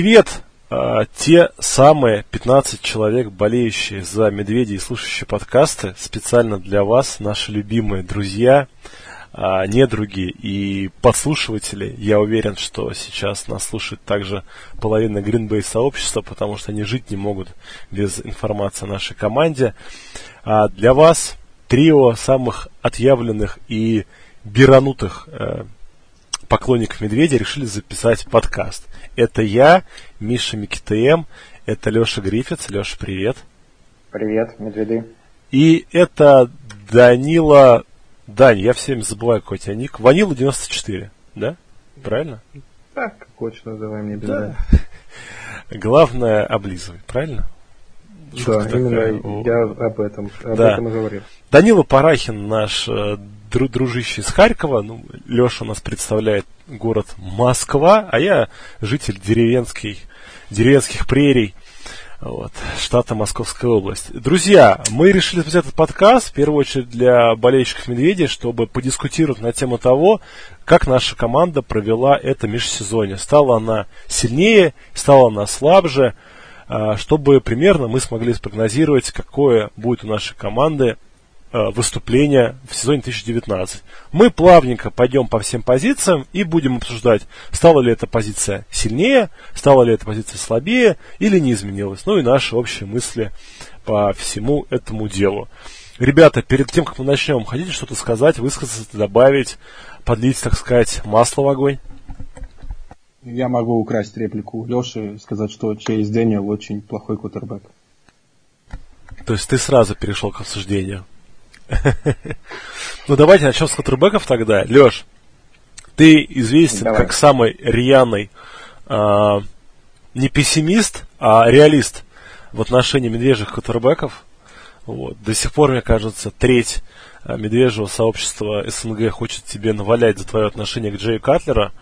Привет! А, те самые 15 человек, болеющие за медведей и слушающие подкасты, специально для вас, наши любимые друзья, а, недруги и подслушиватели. Я уверен, что сейчас нас слушает также половина Greenbay сообщества, потому что они жить не могут без информации о нашей команде. А для вас трио самых отъявленных и биранутых э, поклонников Медведя решили записать подкаст. Это я, Миша Микитм, это Леша Грифиц. Леша, привет. Привет, медведы. И это Данила... Дань, я все время забываю, какой у тебя ник. Ванила 94, да? Правильно? Так, хочешь называй мне без да. Главное, облизывай, правильно? Шутка да, такая. именно я об этом, об да. этом и говорил. Данила Парахин, наш э, дружище из Харькова. Ну, Леша у нас представляет город Москва, а я житель деревенский, деревенских прерий вот, штата Московская область. Друзья, мы решили записать этот подкаст, в первую очередь для болельщиков Медведей, чтобы подискутировать на тему того, как наша команда провела это межсезонье. Стала она сильнее, стала она слабже, а, чтобы примерно мы смогли спрогнозировать, какое будет у нашей команды выступления в сезоне 2019. Мы плавненько пойдем по всем позициям и будем обсуждать, стала ли эта позиция сильнее, стала ли эта позиция слабее или не изменилась. Ну и наши общие мысли по всему этому делу. Ребята, перед тем, как мы начнем, хотите что-то сказать, высказаться, добавить, подлить, так сказать, масло в огонь? Я могу украсть реплику Леши и сказать, что Чейз Дэниел очень плохой кутербэк. То есть ты сразу перешел к обсуждению? Ну, давайте начнем с квотербеков тогда. Леш, ты известен Давай. как самый рьяный а, не пессимист, а реалист в отношении медвежьих квотербеков. Вот. До сих пор, мне кажется, треть а, медвежьего сообщества СНГ хочет тебе навалять за твое отношение к Джею Катлера.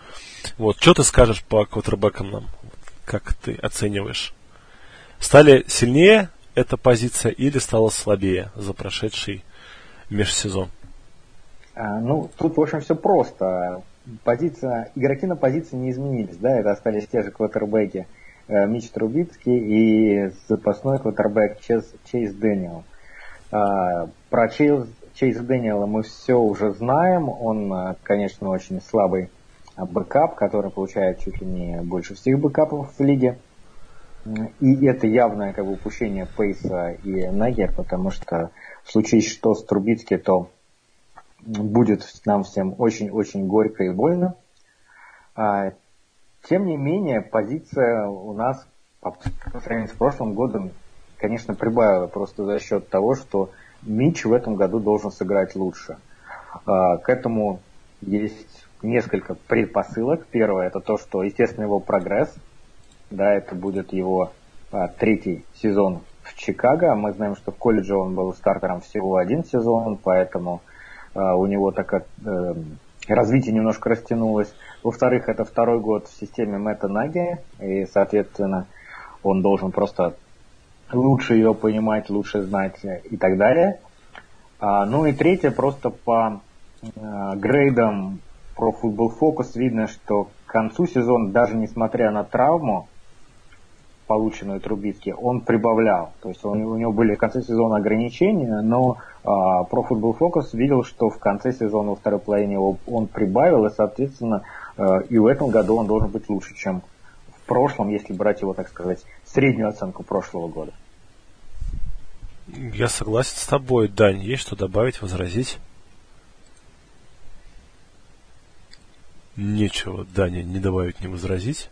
Вот. Что ты скажешь по квотербекам нам? Как ты оцениваешь? Стали сильнее эта позиция или стала слабее за прошедший межсезон? А, ну, тут, в общем, все просто. Позиция, игроки на позиции не изменились, да, это остались те же квотербеки э, Мич Трубицкий и запасной квотербек Чейз, Чейз Дэниел. А, про Чейз, Чейз Дэниела мы все уже знаем, он, э, конечно, очень слабый бэкап, который получает чуть ли не больше всех бэкапов в лиге. И это явное как бы упущение Пейса и Неги, потому что случае что с Трубицки, то будет нам всем очень-очень горько и больно. А, тем не менее, позиция у нас по сравнению с прошлым годом, конечно, прибавила просто за счет того, что Мич в этом году должен сыграть лучше. А, к этому есть несколько предпосылок. Первое это то, что, естественно, его прогресс. Да, это будет его а, третий сезон в Чикаго. Мы знаем, что в колледже он был стартером всего один сезон, поэтому э, у него так э, развитие немножко растянулось. Во-вторых, это второй год в системе Мэтта Наги, и, соответственно, он должен просто лучше ее понимать, лучше знать и так далее. А, ну и третье, просто по э, грейдам про Football Focus видно, что к концу сезона, даже несмотря на травму, полученную Трубицки, он прибавлял. То есть он, у него были в конце сезона ограничения, но а, Pro Football Focus видел, что в конце сезона во второй половине он прибавил, и, соответственно, а, и в этом году он должен быть лучше, чем в прошлом, если брать его, так сказать, среднюю оценку прошлого года. Я согласен с тобой, Дань. Есть что добавить, возразить? Нечего, Даня, не добавить, не возразить.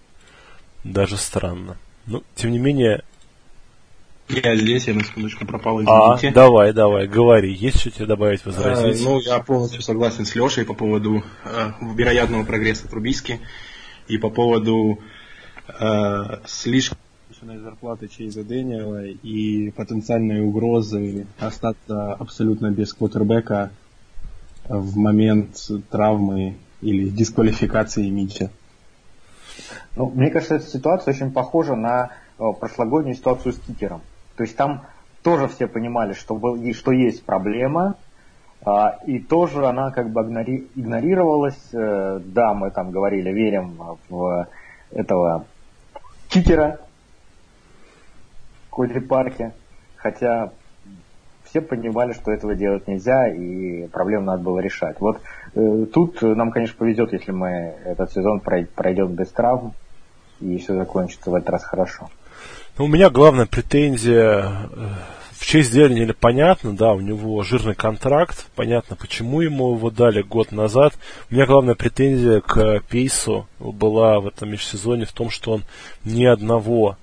Даже странно. Ну, тем не менее... Я здесь, я на секундочку пропал, извините. А, давай, давай, говори. Есть что тебе добавить, возразить? А, ну, я полностью согласен с Лешей по поводу э, вероятного прогресса Трубийски и по поводу э, слишком зарплаты Чейза Дэниела и потенциальной угрозы остаться абсолютно без квотербека в момент травмы или дисквалификации Митча. Ну, мне кажется, эта ситуация очень похожа на э, прошлогоднюю ситуацию с кикером. То есть там тоже все понимали, что, был, что есть проблема, а, и тоже она как бы игнорировалась. Э, да, мы там говорили, верим в этого кикера Коди Парке, хотя все понимали, что этого делать нельзя, и проблему надо было решать. Вот тут нам, конечно, повезет, если мы этот сезон пройдем без травм, и все закончится в этот раз хорошо. Ну, у меня главная претензия э, в честь Дерниля понятно, да, у него жирный контракт, понятно, почему ему его дали год назад. У меня главная претензия к Пейсу была в этом межсезоне в том, что он ни одного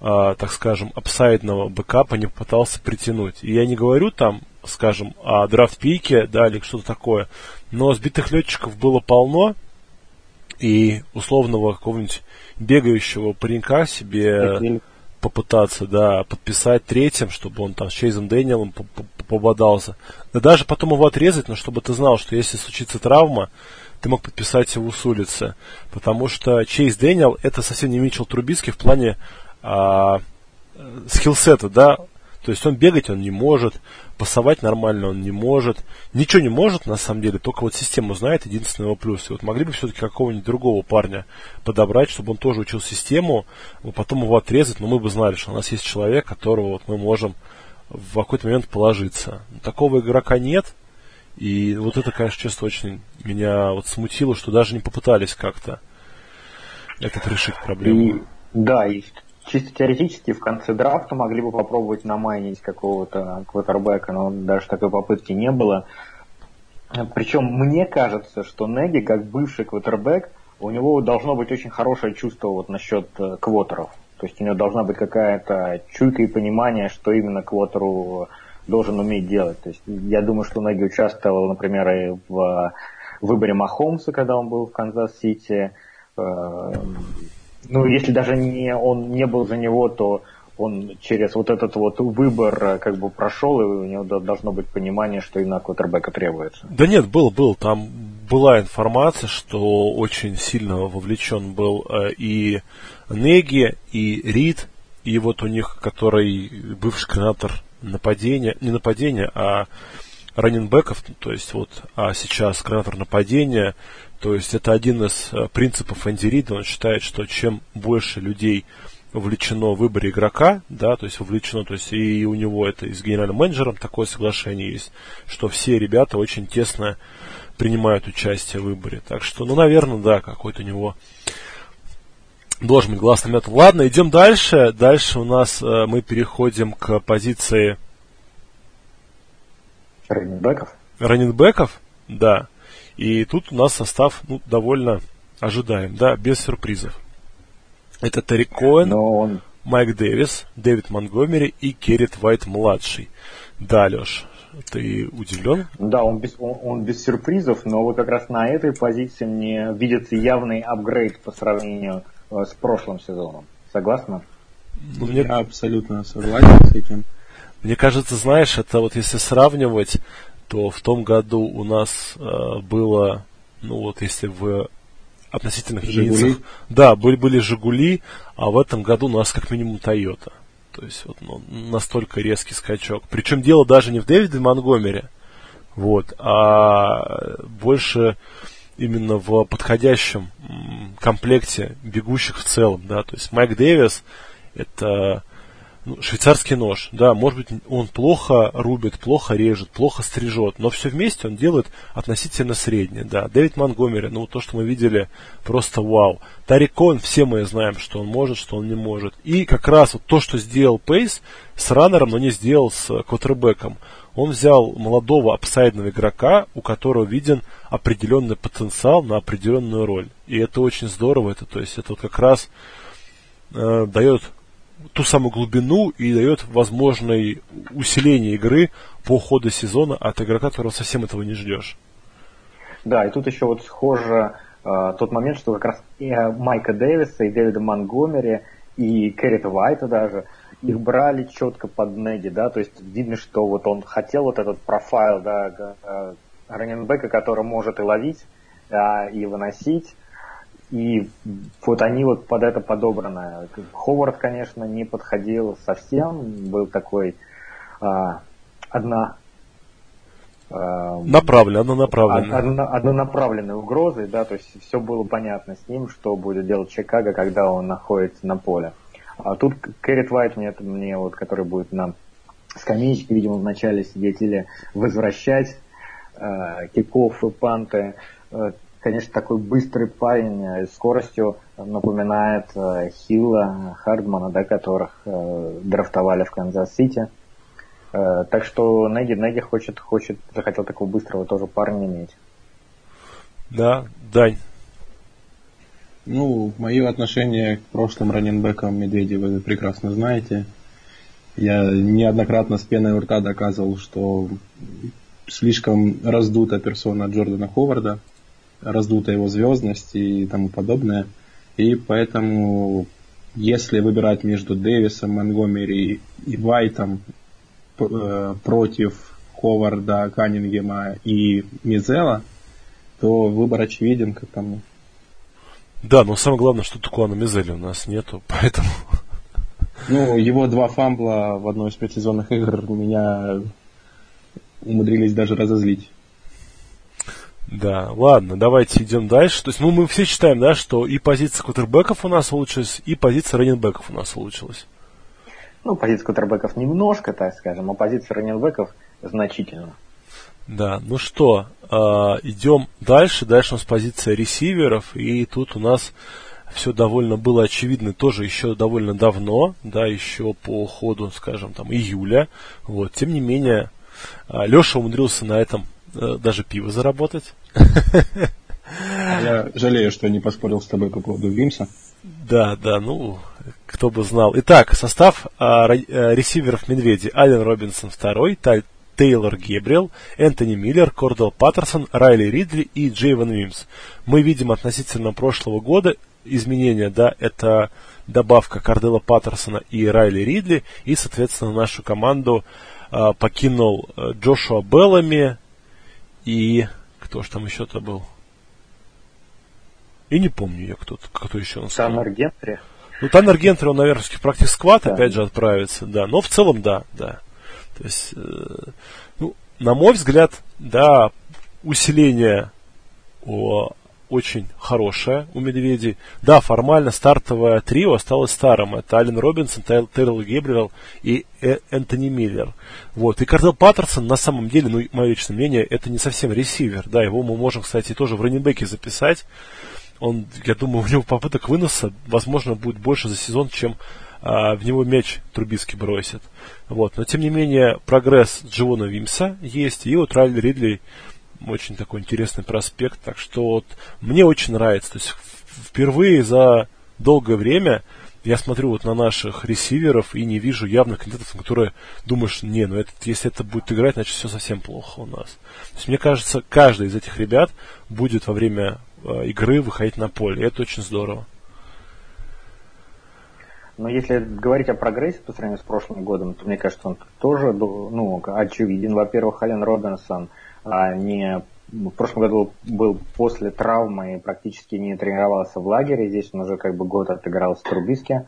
а, так скажем, апсайдного бэкапа не попытался притянуть. И я не говорю там, скажем, о драфт-пике, да, или что-то такое, но сбитых летчиков было полно, и условного какого-нибудь бегающего паренька себе попытаться, да, подписать третьим, чтобы он там с Чейзом Дэниелом пободался. Да даже потом его отрезать, но чтобы ты знал, что если случится травма, ты мог подписать его с улицы. Потому что Чейз Дэниел это совсем не Митчел Трубицкий в плане а, скиллсета, да, то есть он бегать он не может, пасовать нормально он не может, ничего не может на самом деле, только вот систему знает, единственный его плюс. И вот могли бы все-таки какого-нибудь другого парня подобрать, чтобы он тоже учил систему, потом его отрезать, но мы бы знали, что у нас есть человек, которого вот мы можем в какой-то момент положиться. Такого игрока нет, и вот это, конечно, честно, очень меня вот смутило, что даже не попытались как-то этот решить проблему. И, да, и чисто теоретически в конце драфта могли бы попробовать намайнить какого-то квотербека, но даже такой попытки не было. Причем мне кажется, что Неги, как бывший квотербек, у него должно быть очень хорошее чувство вот насчет э, квотеров. То есть у него должна быть какая-то чуйка и понимание, что именно квотербек должен уметь делать. То есть я думаю, что Неги участвовал, например, и в выборе Махомса, когда он был в Канзас-Сити, э, ну, если даже не, он не был за него, то он через вот этот вот выбор э, как бы прошел, и у него должно быть понимание, что именно квотербека требуется. Да нет, был, был. Там была информация, что очень сильно вовлечен был э, и Неги, и Рид, и вот у них, который бывший координатор нападения, не нападения, а раненбеков, то есть вот, а сейчас координатор нападения, то есть это один из э, принципов Энди Рида. Он считает, что чем больше людей вовлечено в выборе игрока, да, то есть вовлечено, то есть и у него это и с генеральным менеджером такое соглашение есть, что все ребята очень тесно принимают участие в выборе. Так что, ну, наверное, да, какой-то у него должен быть глаз метод. Ладно, идем дальше. Дальше у нас э, мы переходим к позиции раненбеков. Раненбеков, да. И тут у нас состав ну, довольно ожидаем, да, без сюрпризов. Это Терри Коэн, он... Майк Дэвис, Дэвид Монгомери и Керрит Вайт младший. Да, Леш, ты удивлен? Да, он без, он, он без сюрпризов, но вот как раз на этой позиции мне видится явный апгрейд по сравнению э, с прошлым сезоном. Согласна? Ну, мне... Я абсолютно согласен с этим. Мне кажется, знаешь, это вот если сравнивать то в том году у нас э, было, ну вот если в относительных Жигули. единицах, да, были, были Жигули, а в этом году у нас как минимум Тойота. То есть вот ну, настолько резкий скачок. Причем дело даже не в Дэвиде Монгомере, вот, а больше именно в подходящем комплекте бегущих в целом, да, то есть Майк Дэвис это ну, швейцарский нож, да, может быть, он плохо рубит, плохо режет, плохо стрижет, но все вместе он делает относительно среднее, да. Дэвид Монгомери, ну, то, что мы видели, просто вау. Тарик Коэн, все мы знаем, что он может, что он не может. И как раз вот то, что сделал Пейс с раннером, но не сделал с квотербеком. Он взял молодого апсайдного игрока, у которого виден определенный потенциал на определенную роль. И это очень здорово, это, то есть это вот как раз э, дает ту самую глубину и дает возможное усиление игры по ходу сезона от игрока, которого совсем этого не ждешь. Да, и тут еще вот схоже э, тот момент, что как раз э, Майка Дэвиса, и Дэвида Монгомери, и Кэррита Уайта даже, их брали четко под неги, да, то есть видно, что вот он хотел вот этот профайл, да, э, раненбека, который может и ловить, да, и выносить, и вот они вот под это подобраны. Ховард, конечно, не подходил совсем, был такой а, одна э, направленно, однонаправленно. Одно, однонаправленной угрозой, да, то есть все было понятно с ним, что будет делать Чикаго, когда он находится на поле. А тут Кэррит Уайт мне, мне вот, который будет на скамеечке, видимо, вначале сидеть или возвращать э, киков и панты. Э, конечно, такой быстрый парень э, с скоростью напоминает э, Хилла, Хардмана, да, которых э, драфтовали в Канзас-Сити. Э, так что Неги, Неги хочет, хочет, захотел такого быстрого тоже парня иметь. Да, Дань. Ну, мое отношение к прошлым раненбекам Медведи вы прекрасно знаете. Я неоднократно с пеной у рта доказывал, что слишком раздута персона Джордана Ховарда, раздута его звездность и тому подобное. И поэтому, если выбирать между Дэвисом, Монгомери и Вайтом э, против Ховарда, Каннингема и Мизела, то выбор очевиден, как по мне. Да, но самое главное, что Тукуана Мизели у нас нету, поэтому... Ну, его два фамбла в одной из предсезонных игр меня умудрились даже разозлить. Да, ладно, давайте идем дальше. То есть, ну, мы все считаем, да, что и позиция кутербеков у нас улучшилась, и позиция раненбеков у нас улучшилась. Ну, позиция кутербеков немножко, так скажем, а позиция раненбеков значительно. Да, ну что, э, идем дальше. Дальше у нас позиция ресиверов, и тут у нас все довольно было очевидно тоже еще довольно давно, да, еще по ходу, скажем, там, июля. Вот, тем не менее, э, Леша умудрился на этом даже пиво заработать. Я жалею, что не поспорил с тобой по поводу Вимса. Да, да, ну, кто бы знал. Итак, состав а, а, ресиверов Медведи. Ален Робинсон второй, Таль, Тейлор Гебриэл, Энтони Миллер, Кордел Паттерсон, Райли Ридли и Джейвен Вимс. Мы видим относительно прошлого года изменения, да, это добавка Кардела Паттерсона и Райли Ридли, и, соответственно, нашу команду а, покинул а, Джошуа Беллами и кто же там еще-то был? И не помню я, кто, кто еще он Таннер Гентри. Ну, Таннер Гентри, он, наверное, в практически сквад да. опять же отправится, да. Но в целом, да, да. То есть, э, ну, на мой взгляд, да, усиление о, очень хорошее у Медведей. Да, формально стартовое трио осталось старым. Это Ален Робинсон, Тайл, Террел Гебриэл и э, Энтони Миллер. Вот. И Кардел Паттерсон, на самом деле, ну, мое личное мнение, это не совсем ресивер. Да, его мы можем, кстати, тоже в раненбеке записать. Он, я думаю, у него попыток выноса, возможно, будет больше за сезон, чем а, в него мяч Трубицкий бросит. Вот. Но, тем не менее, прогресс Дживона Вимса есть, и вот Райли Ридли очень такой интересный проспект. Так что вот, мне очень нравится. То есть впервые за долгое время я смотрю вот на наших ресиверов и не вижу явных кандидатов, которые думаешь, не, ну это, если это будет играть, значит все совсем плохо у нас. То есть мне кажется, каждый из этих ребят будет во время э, игры выходить на поле. И это очень здорово. Но если говорить о прогрессе по сравнению с прошлым годом, то мне кажется, он тоже ну, очевиден. Во-первых, Ален Робинсон не в прошлом году был после травмы и практически не тренировался в лагере. Здесь он уже как бы год отыграл с Трубиски.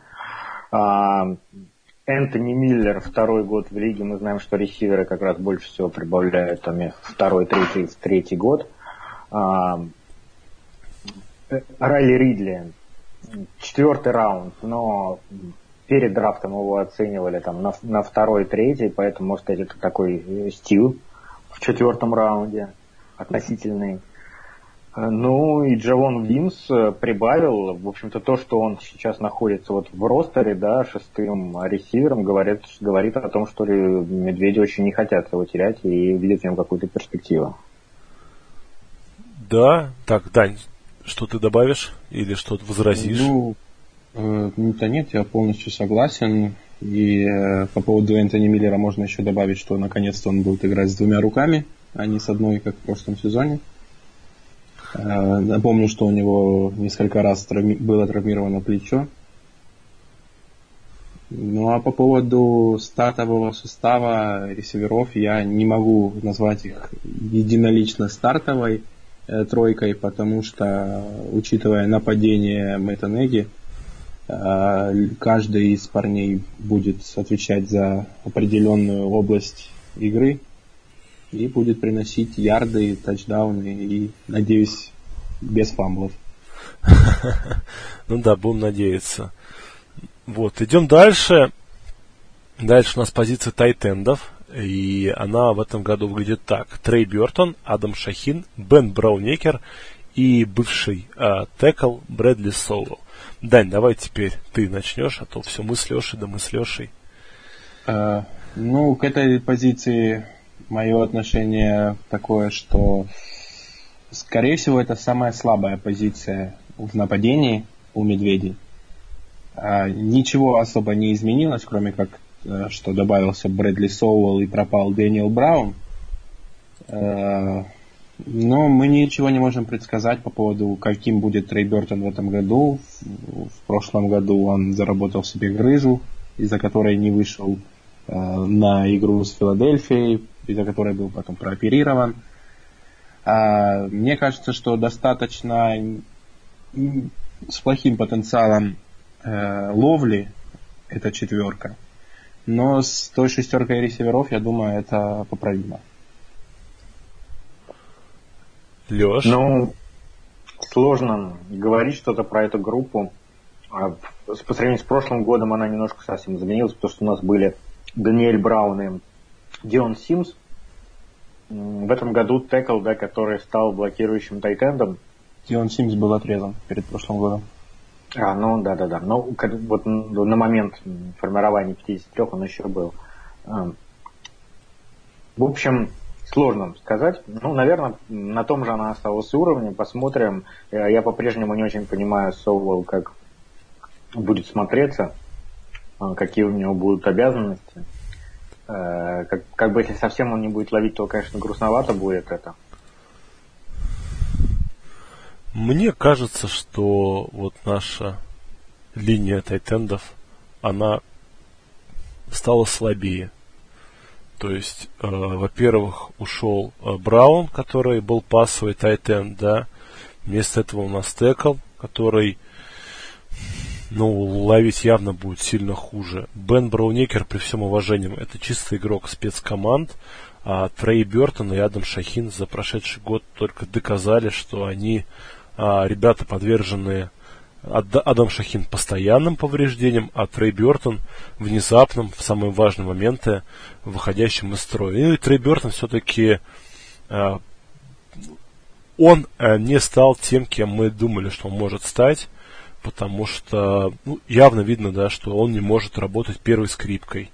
А, Энтони Миллер второй год в лиге. Мы знаем, что ресиверы как раз больше всего прибавляют там, второй, третий, третий год. А, Райли Ридли четвертый раунд, но перед драфтом его оценивали там на, на второй, третий, поэтому, может это такой стил в четвертом раунде относительный. Ну и Джавон Винс прибавил, в общем-то, то, что он сейчас находится вот в ростере, да, шестым ресивером, говорит, говорит о том, что медведи очень не хотят его терять и видят в нем какую-то перспективу. Да, так, Дань, что ты добавишь или что возразишь? Ну, э, да нет, я полностью согласен. И э, по поводу Энтони Миллера можно еще добавить, что наконец-то он будет играть с двумя руками, а не с одной, как в прошлом сезоне. Э, напомню, что у него несколько раз травми- было травмировано плечо. Ну а по поводу стартового состава ресиверов я не могу назвать их единолично стартовой э, тройкой, потому что, учитывая нападение Мэтта каждый из парней будет отвечать за определенную область игры. и будет приносить ярды, тачдауны и, надеюсь, без фамблов. Ну да, будем надеяться. Вот, идем дальше. Дальше у нас позиция тайтендов. И она в этом году выглядит так. Трей Бертон, Адам Шахин, Бен Браунекер и бывший э, текл Брэдли Соуэлл. Дань, давай теперь ты начнешь, а то все мы с Лешей, да мы с Лешей. Uh, ну, к этой позиции мое отношение такое, что скорее всего это самая слабая позиция в нападении у медведей. Uh, ничего особо не изменилось, кроме как uh, что добавился Брэдли Соуэлл и пропал Дэниел Браун. Но мы ничего не можем предсказать по поводу, каким будет Трей Бертон в этом году. В, прошлом году он заработал себе грыжу, из-за которой не вышел э, на игру с Филадельфией, из-за которой был потом прооперирован. А, мне кажется, что достаточно с плохим потенциалом э, ловли эта четверка. Но с той шестеркой ресиверов, я думаю, это поправимо. Леш? Ну, сложно говорить что-то про эту группу. А по сравнению с прошлым годом она немножко совсем изменилась, потому что у нас были Даниэль Браун и Дион Симс. В этом году Текл, да, который стал блокирующим тайтендом. Дион Симс был отрезан перед прошлым годом. А, ну да, да, да. Ну, вот на момент формирования 53 он еще был. В общем, Сложно сказать. Ну, наверное, на том же она осталась уровне. Посмотрим. Э, я по-прежнему не очень понимаю Соуэлл, как будет смотреться, э, какие у него будут обязанности. Э, как, как бы если совсем он не будет ловить, то, конечно, грустновато будет это. Мне кажется, что вот наша линия тайтендов, она стала слабее. То есть, э, во-первых, ушел э, Браун, который был пасовый тайтен, да. Вместо этого у нас Текл, который, ну, ловить явно будет сильно хуже. Бен Браунекер, при всем уважении, это чистый игрок спецкоманд. А Трей Бертон и Адам Шахин за прошедший год только доказали, что они а, ребята, подверженные Адам Шахин постоянным повреждением, а Трей Бертон внезапным, в самые важные моменты, выходящим из строя. И Трей Бертон все-таки э, он э, не стал тем, кем мы думали, что он может стать, потому что ну, явно видно, да, что он не может работать первой скрипкой.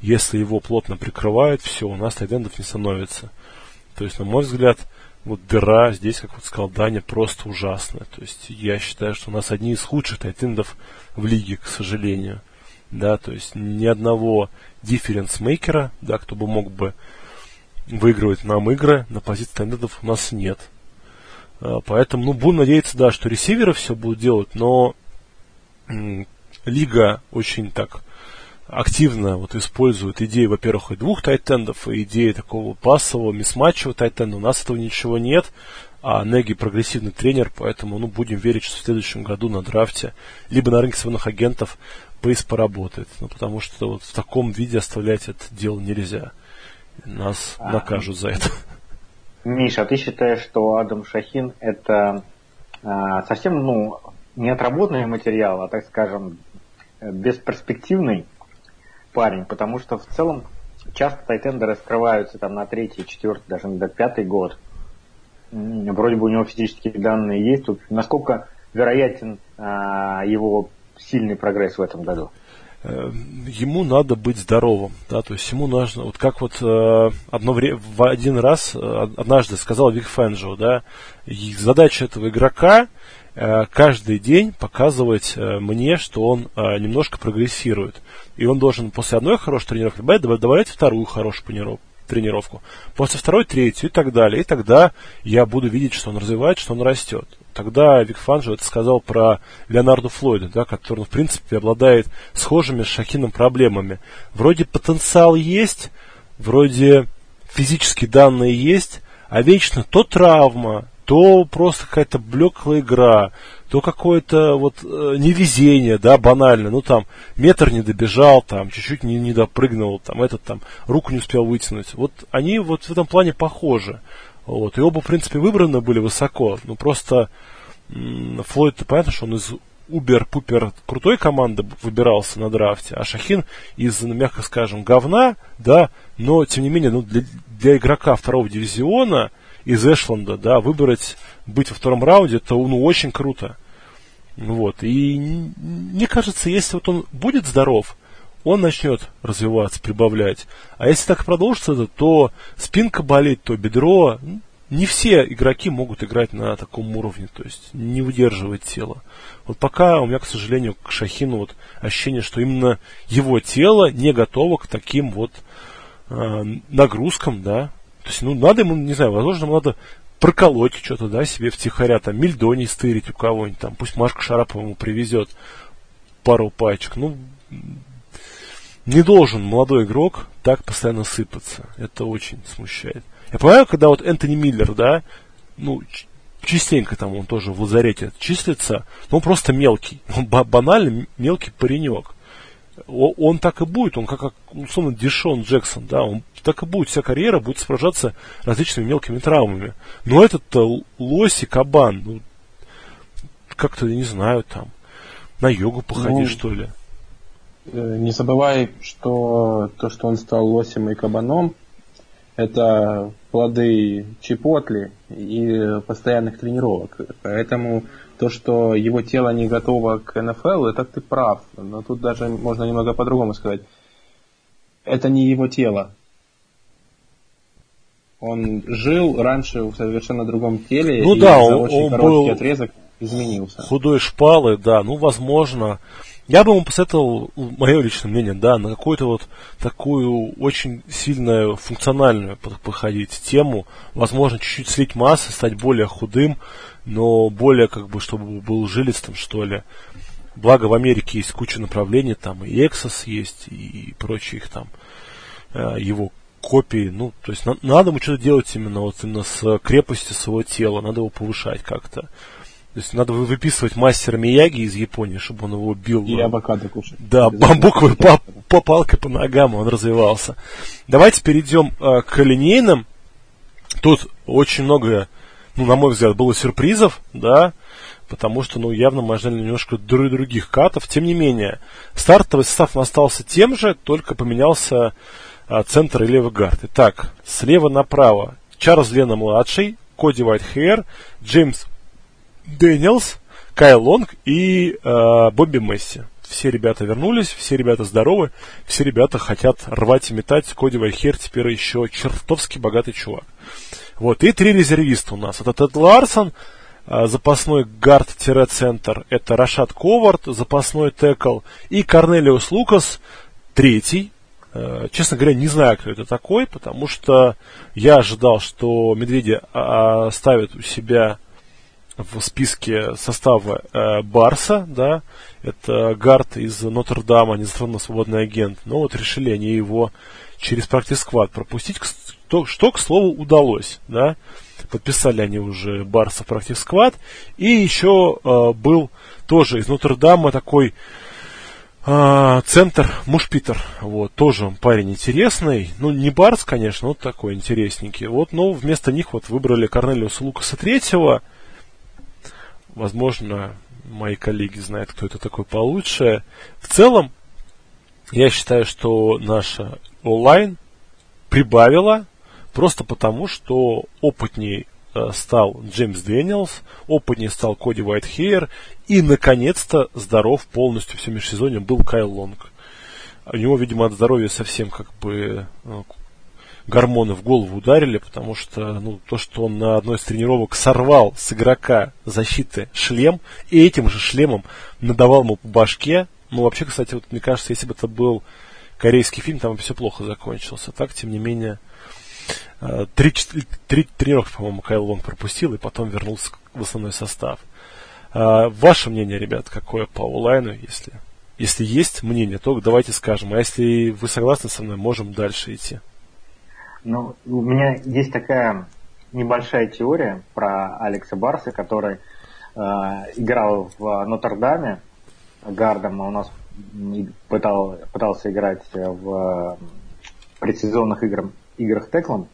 Если его плотно прикрывают, все, у нас тайдендов не становится. То есть, на мой взгляд, вот дыра здесь, как вот сказал Даня, просто ужасная. То есть я считаю, что у нас одни из худших тайтендов в лиге, к сожалению. Да, то есть ни одного дифференс-мейкера, да, кто бы мог бы выигрывать нам игры на позиции тайтендов у нас нет. А, поэтому, ну, будем надеяться, да, что ресиверы все будут делать, но лига очень так активно вот используют идеи, во-первых, и двух тайтендов, и идеи такого пассового, мисматчевого тайтенда. У нас этого ничего нет, а Неги прогрессивный тренер, поэтому ну, будем верить, что в следующем году на драфте, либо на рынке свободных агентов Пейс поработает. Ну, потому что вот в таком виде оставлять это дело нельзя. Нас а, накажут за это. Миша, а ты считаешь, что Адам Шахин это а, совсем ну, не отработанный материал, а, так скажем, бесперспективный парень, потому что в целом часто тайтенды раскрываются там на третий, четвертый, даже на пятый год. Вроде бы у него физические данные есть. Тут насколько вероятен а, его сильный прогресс в этом году? Э, ему надо быть здоровым, да, то есть ему нужно, вот как вот э, одно время, в один раз, э, однажды сказал Вик Фэнджо, да, задача этого игрока каждый день показывать э, мне, что он э, немножко прогрессирует. И он должен после одной хорошей тренировки добавлять вторую хорошую тренировку, после второй третью и так далее. И тогда я буду видеть, что он развивается, что он растет. Тогда Вик Фанджо это сказал про Леонарду Флойда, да, который, в принципе, обладает схожими с Шахином проблемами. Вроде потенциал есть, вроде физические данные есть, а вечно то травма, то просто какая-то блеклая игра, то какое-то вот э, невезение, да, банально, ну там метр не добежал, там чуть-чуть не, не допрыгнул, там этот там руку не успел вытянуть. Вот они вот в этом плане похожи. Вот, и оба, в принципе, выбраны были высоко. Ну, просто Флойд, понятно, что он из убер-пупер крутой команды выбирался на драфте, а Шахин из, ну, мягко скажем, говна, да, но, тем не менее, ну, для, для игрока второго дивизиона из Эшланда, да, выбрать быть во втором раунде, это, ну, очень круто. Вот, и мне кажется, если вот он будет здоров, он начнет развиваться, прибавлять. А если так продолжится, то спинка болит, то бедро, не все игроки могут играть на таком уровне, то есть не выдерживает тело. Вот пока у меня, к сожалению, к Шахину вот ощущение, что именно его тело не готово к таким вот э, нагрузкам, да. То есть, ну, надо ему, не знаю, возможно, ему надо проколоть что-то, да, себе втихаря, там, мельдоний стырить у кого-нибудь, там, пусть Машка Шарапова ему привезет пару пачек. Ну, не должен молодой игрок так постоянно сыпаться. Это очень смущает. Я понимаю, когда вот Энтони Миллер, да, ну, частенько там он тоже в лазарете числится, но он просто мелкий, он банально мелкий паренек. Он так и будет, он как, условно Дишон Джексон, да, он так и будет, вся карьера будет сражаться различными мелкими травмами. Но этот-то лось и кабан, ну, как-то, я не знаю, там, на йогу походи, ну, что ли. Э, не забывай, что то, что он стал лосем и кабаном, это плоды чепотли и постоянных тренировок. Поэтому то, что его тело не готово к НФЛ, это ты прав. Но тут даже можно немного по-другому сказать. Это не его тело. Он жил раньше в совершенно другом теле, ну и да, за он, очень он короткий был отрезок изменился. Худой шпалы, да, ну возможно. Я бы ему посоветовал, мое личное мнение, да, на какую-то вот такую очень сильную функциональную походить тему. Возможно, чуть-чуть слить массы, стать более худым, но более, как бы, чтобы был жилистым, что ли. Благо в Америке есть куча направлений, там и Exos есть, и прочие их там, э, его копии. Ну, то есть на, надо ему что-то делать именно вот именно с крепостью своего тела, надо его повышать как-то. То есть надо выписывать мастера Мияги из Японии, чтобы он его бил. И авокадо кушать. Да, бамбуковой по, по палкой по ногам он развивался. Давайте перейдем э, к линейным. Тут очень много, ну, на мой взгляд, было сюрпризов, да, потому что, ну, явно мы ожидали немножко друг других cut ов. Тем не менее, стартовый состав остался тем же, только поменялся центр и левый гард. Итак, слева направо Чарльз Лено-младший, Коди Уайтхейр, Джеймс Дэниелс, Кайл Лонг и э, Бобби Месси. Все ребята вернулись, все ребята здоровы, все ребята хотят рвать и метать. Коди Вайтхейр теперь еще чертовски богатый чувак. Вот, и три резервиста у нас. Это Тед Ларсон, э, запасной гард-центр, это Рашат Ковард, запасной текл, и Корнелиус Лукас, третий, э, Честно говоря, не знаю, кто это такой, потому что я ожидал, что медведи а, ставят у себя в списке состава э, Барса, да, это Гард из Нотр-Дама, незаконно свободный агент, но вот решили они его через практис сквад пропустить, что, к слову, удалось, да, подписали они уже Барса практис сквад, и еще э, был тоже из Нотр-Дама такой э, центр Мушпитер, вот, тоже парень интересный, ну, не Барс, конечно, вот такой интересненький, вот, но вместо них вот выбрали Корнелиуса Лукаса третьего, Возможно, мои коллеги знают, кто это такой получше. В целом, я считаю, что наша онлайн прибавила просто потому, что опытней стал Джеймс Дэниелс, опытнее стал Коди Уайтхейер, и, наконец-то, здоров полностью все межсезонье был Кайл Лонг. У него, видимо, от здоровья совсем как бы э, гормоны в голову ударили, потому что ну, то, что он на одной из тренировок сорвал с игрока защиты шлем, и этим же шлемом надавал ему по башке. Ну, вообще, кстати, вот мне кажется, если бы это был корейский фильм, там бы все плохо закончился. Так, тем не менее, э, три, три тренировки, по-моему, Кайл Лонг пропустил, и потом вернулся в основной состав. А, ваше мнение, ребят, какое по онлайну, если, если есть мнение, то давайте скажем. А если вы согласны со мной, можем дальше идти. Ну, у меня есть такая небольшая теория про Алекса Барса, который э, играл в Нотр-Даме гардом, а у нас пытал, пытался играть в предсезонных игр, играх теклом.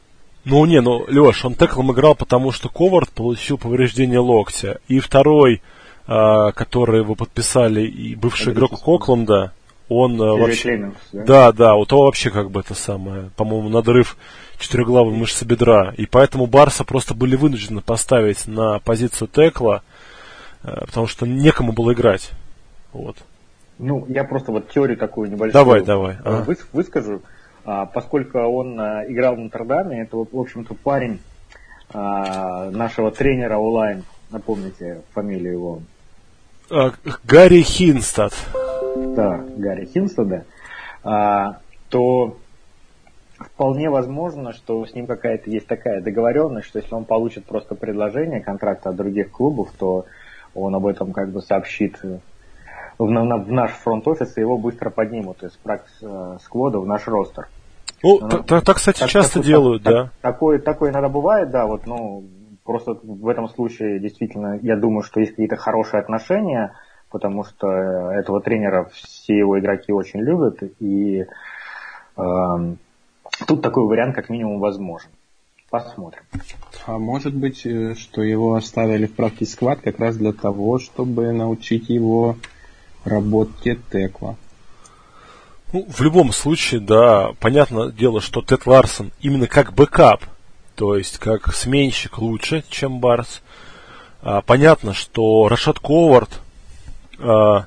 Ну не, ну Леш, он теклом играл, потому что Ковард получил повреждение локтя. И второй, э, который вы подписали, и бывший игрок Кокленда, он э, вообще... Леннокс, да? да, да, у того вообще как бы это самое, по-моему, надрыв четырехглавой мышцы бедра. И поэтому Барса просто были вынуждены поставить на позицию текла, э, потому что некому было играть. Вот. Ну, я просто вот теорию такую небольшую давай, давай. Ага. Выс, выскажу. А, поскольку он а, играл в Нотр-Даме, это, в общем-то, парень а, нашего тренера онлайн, напомните фамилию его. А, Гарри Хинстад. Да, Гарри Хинстеда, а, то вполне возможно, что с ним какая-то есть такая договоренность, что если он получит просто предложение контракта от других клубов, то он об этом как бы сообщит в, на, в наш фронт-офис, и его быстро поднимут из пракс-сквода в наш ростер. Ну, ну так, так, кстати, так, часто так, делают, так, да. Такое, такое иногда бывает, да, вот, ну, просто в этом случае действительно, я думаю, что есть какие-то хорошие отношения, потому что этого тренера все его игроки очень любят, и э, тут такой вариант как минимум возможен. Посмотрим. А может быть, э, что его оставили в practice squad как раз для того, чтобы научить его работе tackle а? Ну, в любом случае, да, понятное дело, что Тед Ларсон именно как backup, то есть как сменщик лучше, чем Барс. А, понятно, что Рашат Ковард э,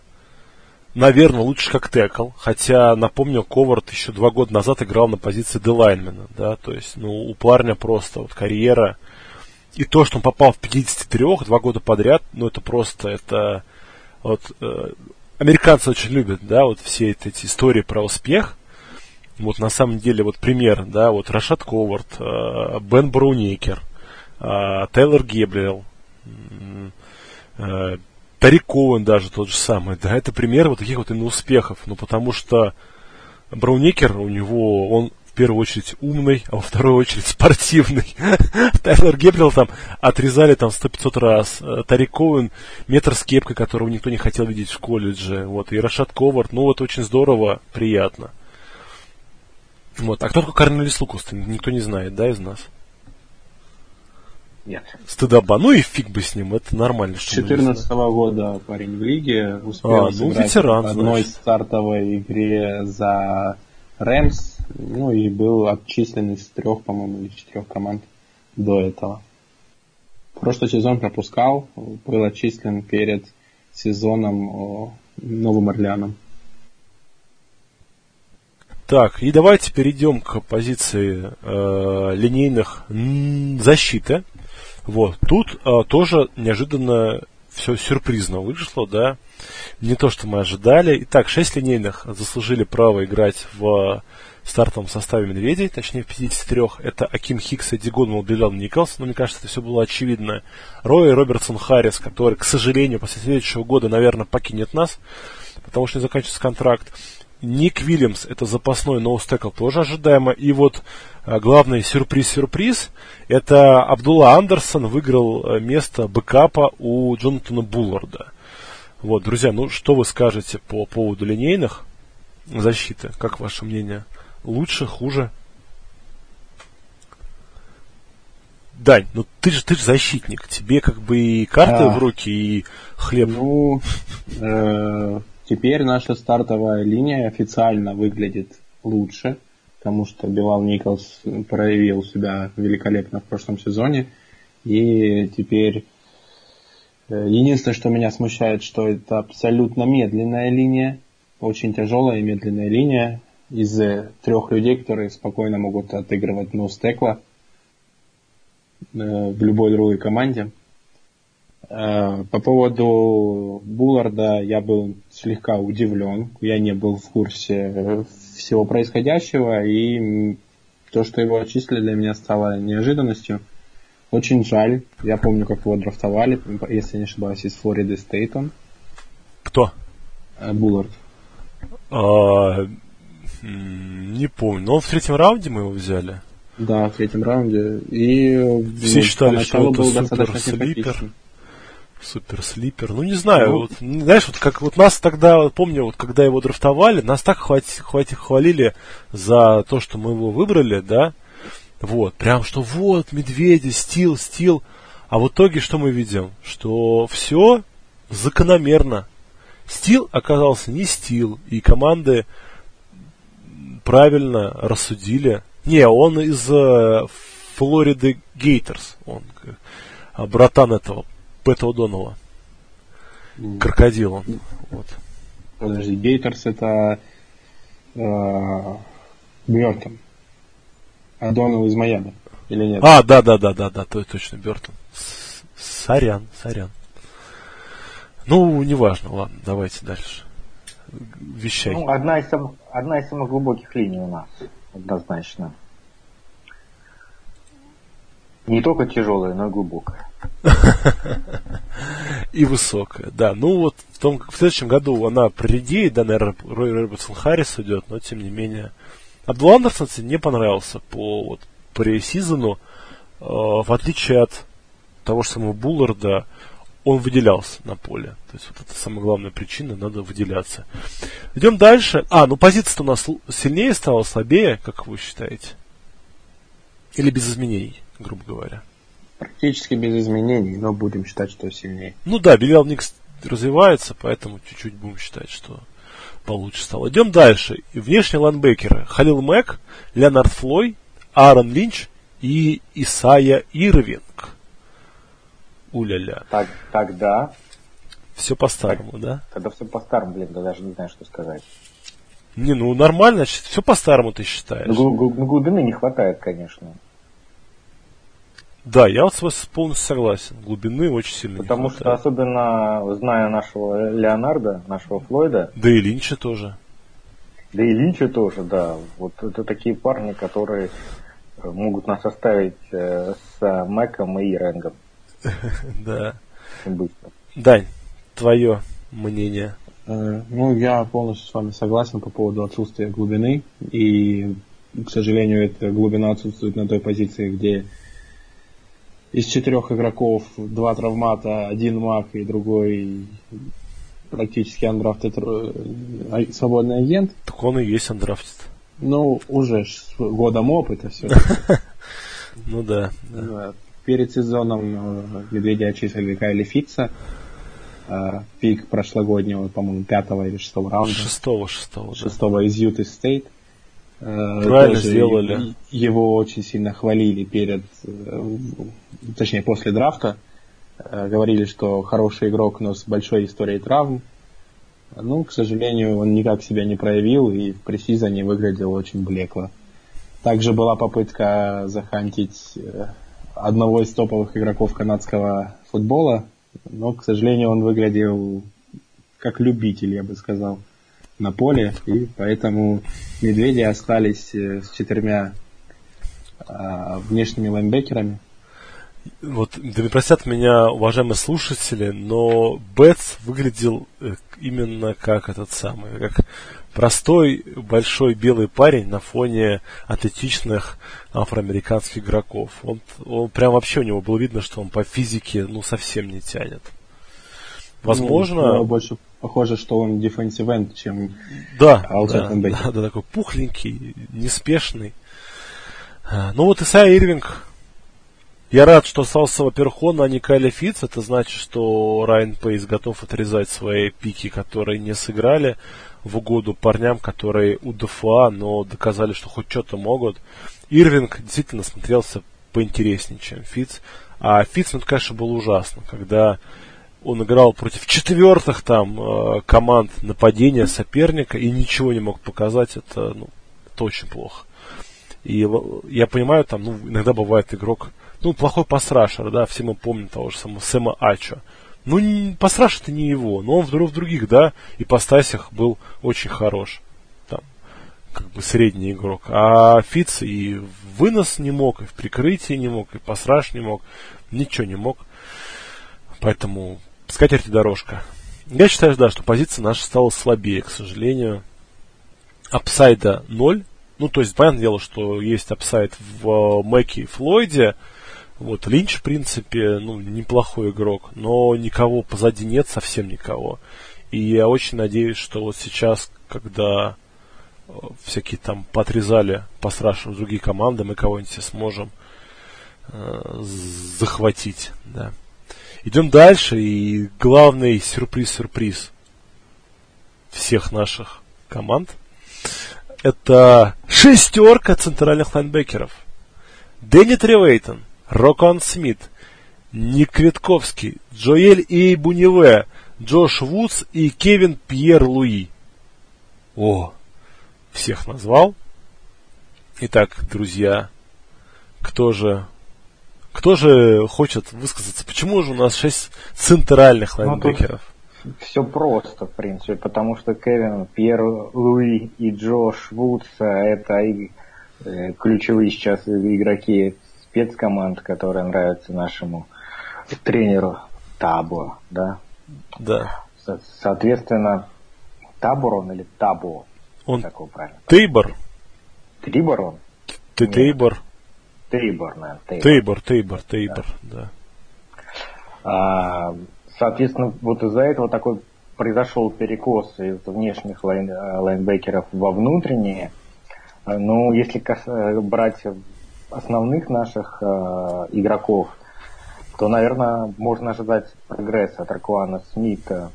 наверное, лучше как текл. Хотя, напомню, Ковард еще два года назад играл на позиции делайнмена. Да, то есть, ну, у парня просто вот карьера. И то, что он попал в 53 два года подряд, ну, это просто, это вот э, американцы очень любят, да, вот все эти, эти истории про успех. Вот на самом деле, вот пример, да, вот Рашат Ковард, э, Бен Браунекер, э, Тейлор Гебриэл, э, Тарик Коуэн даже тот же самый, да, это пример вот таких вот именно успехов, ну, потому что Браунекер, у него, он первую очередь умный, а во вторую очередь спортивный. Тайлер Гебрил там отрезали там 100-500 раз. Э, Тарик Коуэн, метр с кепкой, которого никто не хотел видеть в колледже. Вот, и Рашат Ковард, ну, вот очень здорово, приятно. Вот, а кто такой Корнелис Лукус, никто не знает, да, из нас? Нет. Стыдоба. Ну и фиг бы с ним, это нормально. С 14 -го года парень в лиге успел а, ну, ветеран, в одной значит. стартовой игре за Рэмс, ну и был отчислен из трех, по-моему, или четырех команд до этого. Прошлый сезон пропускал, был отчислен перед сезоном Новым Орлеаном. Так, и давайте перейдем к позиции э, линейных защиты. Вот, тут а, тоже неожиданно все сюрпризно вышло, да. Не то, что мы ожидали. Итак, шесть линейных заслужили право играть в стартовом составе Медведей, точнее в 53. Это Аким Хикс, Эдди Годмал, Билл Николс. Но мне кажется, это все было очевидно. Рой Робертсон Харрис, который, к сожалению, после следующего года, наверное, покинет нас, потому что не заканчивается контракт. Ник Вильямс, это запасной ноустекл, тоже ожидаемо. И вот а, главный сюрприз-сюрприз, это Абдулла Андерсон выиграл э, место бэкапа у Джонатана Булларда. Вот, друзья, ну что вы скажете по поводу линейных защиты? Как ваше мнение? Лучше, хуже? Дань, ну ты же ты же защитник, тебе как бы и карты а, в руки, и хлеб. Ну, э, Теперь наша стартовая линия официально выглядит лучше, потому что Билал Николс проявил себя великолепно в прошлом сезоне. И теперь э, единственное, что меня смущает, что это абсолютно медленная линия, очень тяжелая и медленная линия из трех людей, которые спокойно могут отыгрывать ноустекла э, в любой другой команде. Э, по поводу Булларда я был слегка удивлен. Я не был в курсе всего происходящего, и то, что его отчислили, для меня стало неожиданностью. Очень жаль. Я помню, как его драфтовали, если не ошибаюсь, из Флориды Стейт он. Кто? Э, Буллард. А, не помню. Но в третьем раунде мы его взяли. Да, в третьем раунде. И все считали, что это супер слипер. Супер слипер. Ну, не знаю, ну, вот, знаешь, вот как вот нас тогда, помню, вот когда его драфтовали, нас так хвати, хвати, хвалили за то, что мы его выбрали, да, вот, прям что вот, медведи, стил, стил. А в итоге что мы видим? Что все закономерно. Стил оказался не стил, и команды правильно рассудили. Не, он из э, Флориды Гейтерс, он э, братан этого Пэта О'Доннелла. Крокодил он. Вот. Подожди, Гейтерс это э, Бертон. А Доннелл из Майами. Или нет? А, да, да, да, да, да, то точно, Бертон. Сорян, сорян. Ну, неважно, ладно, давайте дальше. Вещай. Ну, одна из самых, одна из самых глубоких линий у нас, однозначно. Не только тяжелая, но и глубокая. И высокая, да. Ну вот в, том, в следующем году она проредеет, да, наверное, Рой Робертсон Харрис уйдет, но тем не менее. Абдул Андерсон не понравился по вот, пресизону, э, в отличие от того же самого Булларда, он выделялся на поле. То есть вот это самая главная причина, надо выделяться. Идем дальше. А, ну позиция-то у нас сильнее стала, слабее, как вы считаете? Или без изменений, грубо говоря? Практически без изменений, но будем считать, что сильнее. Ну да, Билел Никс развивается, поэтому чуть-чуть будем считать, что получше стало. Идем дальше. Внешние ланбекеры. Халил Мэг, Леонард Флой, Аарон Линч и Исайя Ирвинг. Уля-ля. Так, тогда... Все по-старому, так, да? Тогда все по-старому, блин, да даже не знаю, что сказать. Не, ну нормально, все по-старому ты считаешь. Ну, глубины не хватает, конечно. Да, я вот с вас полностью согласен. Глубины очень сильно Потому что, особенно зная нашего Леонарда, нашего Флойда... Да и Линча тоже. Да и Линча тоже, да. Вот это такие парни, которые могут нас оставить э, с Мэком и Рэнгом. Да. Дань, твое мнение. Э, ну, я полностью с вами согласен по поводу отсутствия глубины. И, к сожалению, эта глубина отсутствует на той позиции, где из четырех игроков два травмата, один Мак и другой практически undrafted э, свободный агент. Так он и есть undrafted. Ну, уже с годом опыта все. Ну да. Перед сезоном э, Медведи отчислили Кайли Фиттса. Э, пик прошлогоднего, по-моему, пятого или шестого раунда. Шестого, шестого. Шестого из Юты Стейт. Э, Правильно сделали. Его очень сильно хвалили перед, точнее, после драфта. Говорили, что хороший игрок, но с большой историей травм. Ну, к сожалению, он никак себя не проявил и в пресизоне выглядел очень блекло. Также была попытка захантить одного из топовых игроков канадского футбола, но, к сожалению, он выглядел как любитель, я бы сказал, на поле, и поэтому медведи остались э, с четырьмя а, внешними лайнбекерами. Вот, да простят меня, уважаемые слушатели, но Бетс выглядел э, именно как этот самый, как простой большой белый парень на фоне атлетичных афроамериканских игроков. Он, он прям вообще у него было видно, что он по физике ну совсем не тянет. Возможно... Ну, больше похоже, что он defensive end, чем да, да, да, да, такой пухленький, неспешный. А, ну вот Исайя Ирвинг я рад, что остался, во-первых, он, а не Кайля Фитц. Это значит, что Райан Пейс готов отрезать свои пики, которые не сыграли в угоду парням, которые у ДФА, но доказали, что хоть что-то могут. Ирвинг действительно смотрелся поинтереснее, чем Фитц. А Фитц, ну, это, конечно, было ужасно, когда он играл против четвертых там э, команд нападения соперника и ничего не мог показать. Это, ну, это очень плохо. И я понимаю, там, ну, иногда бывает игрок ну, плохой пасрашер, да, все мы помним того же самого Сэма Ачо. Ну, пасраш это не его, но он в, в других, да, и ипостасях был очень хорош. Там, как бы средний игрок. А Фиц и вынос не мог, и в прикрытии не мог, и пасраш не мог, ничего не мог. Поэтому скатертью дорожка. Я считаю, да, что позиция наша стала слабее, к сожалению. Upside а 0, ну, то есть, понятное дело, что есть upside в Мэке и Флойде. Вот, Линч, в принципе, ну, неплохой игрок, но никого позади нет, совсем никого. И я очень надеюсь, что вот сейчас, когда э, всякие там подрезали по-страшному другие команды, мы кого-нибудь сможем э, захватить, да. Идем дальше, и главный сюрприз-сюрприз всех наших команд – это шестерка центральных лайнбекеров. Дэнни Тревейтон, Рокон Смит, Ник Квитковский, Джоэль И. Буневе, Джош Вудс и Кевин Пьер Луи. О, всех назвал. Итак, друзья, кто же кто же хочет высказаться? Почему же у нас шесть центральных лайнбекеров? Ну, все просто, в принципе, потому что Кевин, Пьер Луи и Джош Вудс это и, э, ключевые сейчас игроки спецкоманд, которые нравятся нашему тренеру Табо, да? Да. Со- соответственно, Табор он или Табо? Он Как его правильно? Тейбор. Трибор он? Ты Нет. Тейбор. Наверное. Тейбор. Тейбор, Тейбор, Тейбор, да. А, соответственно, вот из-за этого такой произошел перекос из внешних лайн, э, лайнбекеров во внутренние. А, Ну, если э, брать основных наших э, игроков, то, наверное, можно ожидать прогресса от Роквана Смита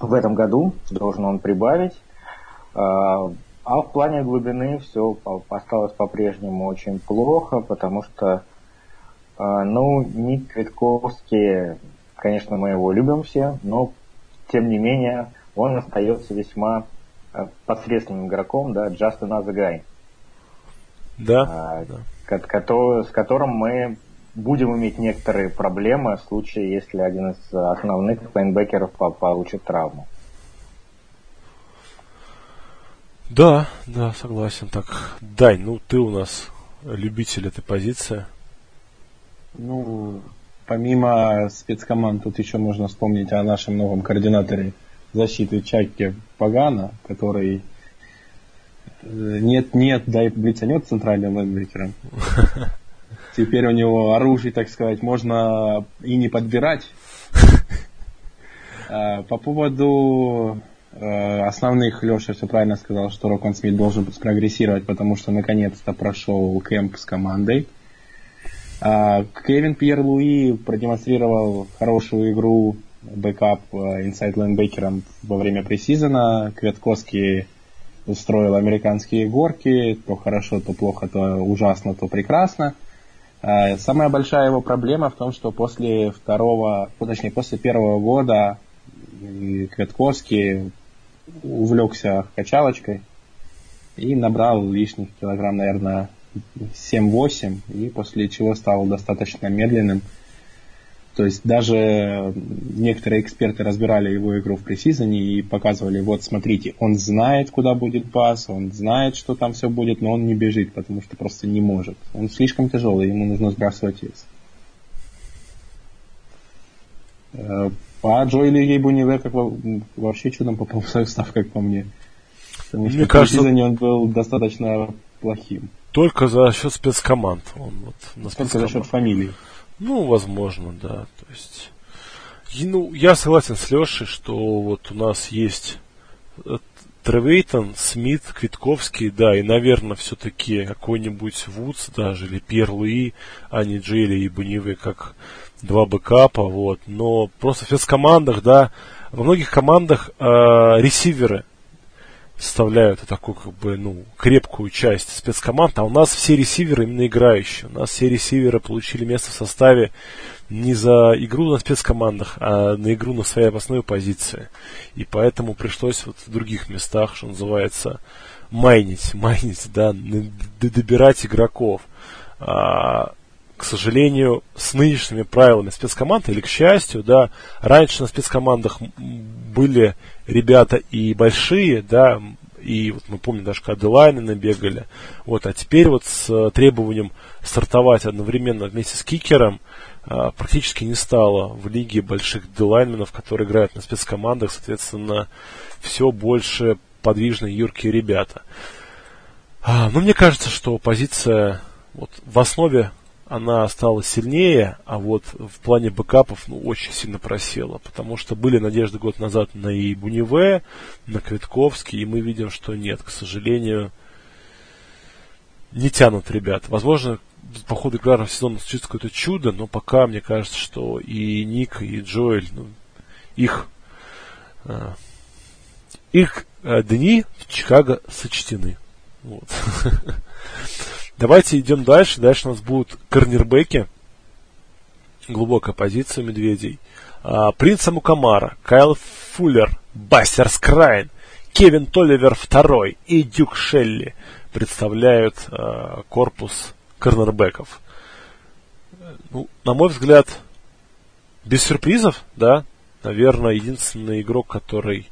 в этом году. Должен он прибавить. А в плане глубины все осталось по-прежнему очень плохо, потому что а, ну, Ник Квитковский, конечно, мы его любим все, но тем не менее он остается весьма а, посредственным игроком, да, just another guy, Да, а, да. с которым мы будем иметь некоторые проблемы в случае, если один из основных лайнбекеров по- получит травму. Да, да, согласен. Так, Дань, ну ты у нас любитель этой позиции. Ну, помимо спецкоманд, тут еще можно вспомнить о нашем новом координаторе защиты Чаке Пагана, который нет-нет, дай блицанет центральным лайнбекером. Теперь у него оружие, так сказать, можно и не подбирать. А, По поводу э, основных, Леша все правильно сказал, что Роквон Смит должен прогрессировать, потому что наконец-то прошел camp с командой. А, Кевин Пьер Луи продемонстрировал хорошую игру backup inside лайнбекером во время preseason а. Квятковский устроил американские горки, то хорошо, то плохо, то ужасно, то прекрасно. А, Самая большая его проблема в том, что после второго, точнее, после первого года и Кветковский увлекся качалочкой и набрал лишних килограмм, наверное, 7-8, и после чего стал достаточно медленным. То есть даже некоторые эксперты разбирали его игру в пресизоне и показывали, вот смотрите, он знает, куда будет пас, он знает, что там все будет, но он не бежит, потому что просто не может. Он слишком тяжелый, ему нужно сбрасывать вес. А Джоэли Ейбуниве как во- вообще чудом попал в состав, как по мне. Потому что Мне в кажется- пресизоне он был достаточно плохим. Только за счет спецкоманд. Он вот на Только за счет спецкоманд- фамилии. Ну, возможно, да. То есть. и, ну, я согласен с Лешей, что вот у нас есть э, Тревейтон, Смит, Квитковский, да, и, наверное, все-таки какой-нибудь Вудс даже, или Пьер Луи, а не Джейли и Бунивы, как два бэкапа, вот. Но просто в спецкомандах, да, во многих командах э, ресиверы составляют такую, как бы, ну, крепкую часть спецкоманд, а у нас все ресиверы именно играющие. У нас все ресиверы получили место в составе не за игру на спецкомандах, а на игру на своей основной позиции. И поэтому пришлось вот в других местах, что называется, майнить, майнить, да, добирать игроков. А, к сожалению, с нынешними правилами спецкоманд, или к счастью, да, раньше на спецкомандах были ребята и большие, да, и вот мы помним даже, когда Делайны набегали, вот, а теперь вот с э, требованием стартовать одновременно вместе с кикером а, практически не стало в лиге больших делайнменов, которые играют на спецкомандах, соответственно, все больше подвижные, юркие ребята. А, ну, мне кажется, что позиция вот в основе она стала сильнее, а вот в плане бэкапов ну, очень сильно просела, потому что были надежды год назад на и Буневе, на Квитковский, и мы видим, что нет, к сожалению, не тянут ребят. Возможно, по ходу регулярного сезона случится какое-то чудо, но пока мне кажется, что и Ник, и Джоэль, ну, их, э, их э, дни в Чикаго сочтены. Вот. Давайте идем дальше. Дальше у нас будут корнербеки. Глубокая позиция медведей. А, Принц Амукамара, Кайл Фуллер, Бастер Скрайн, Кевин Толливер II и Дюк Шелли представляют а, корпус корнербеков. Ну, на мой взгляд, без сюрпризов, да, наверное, единственный игрок, который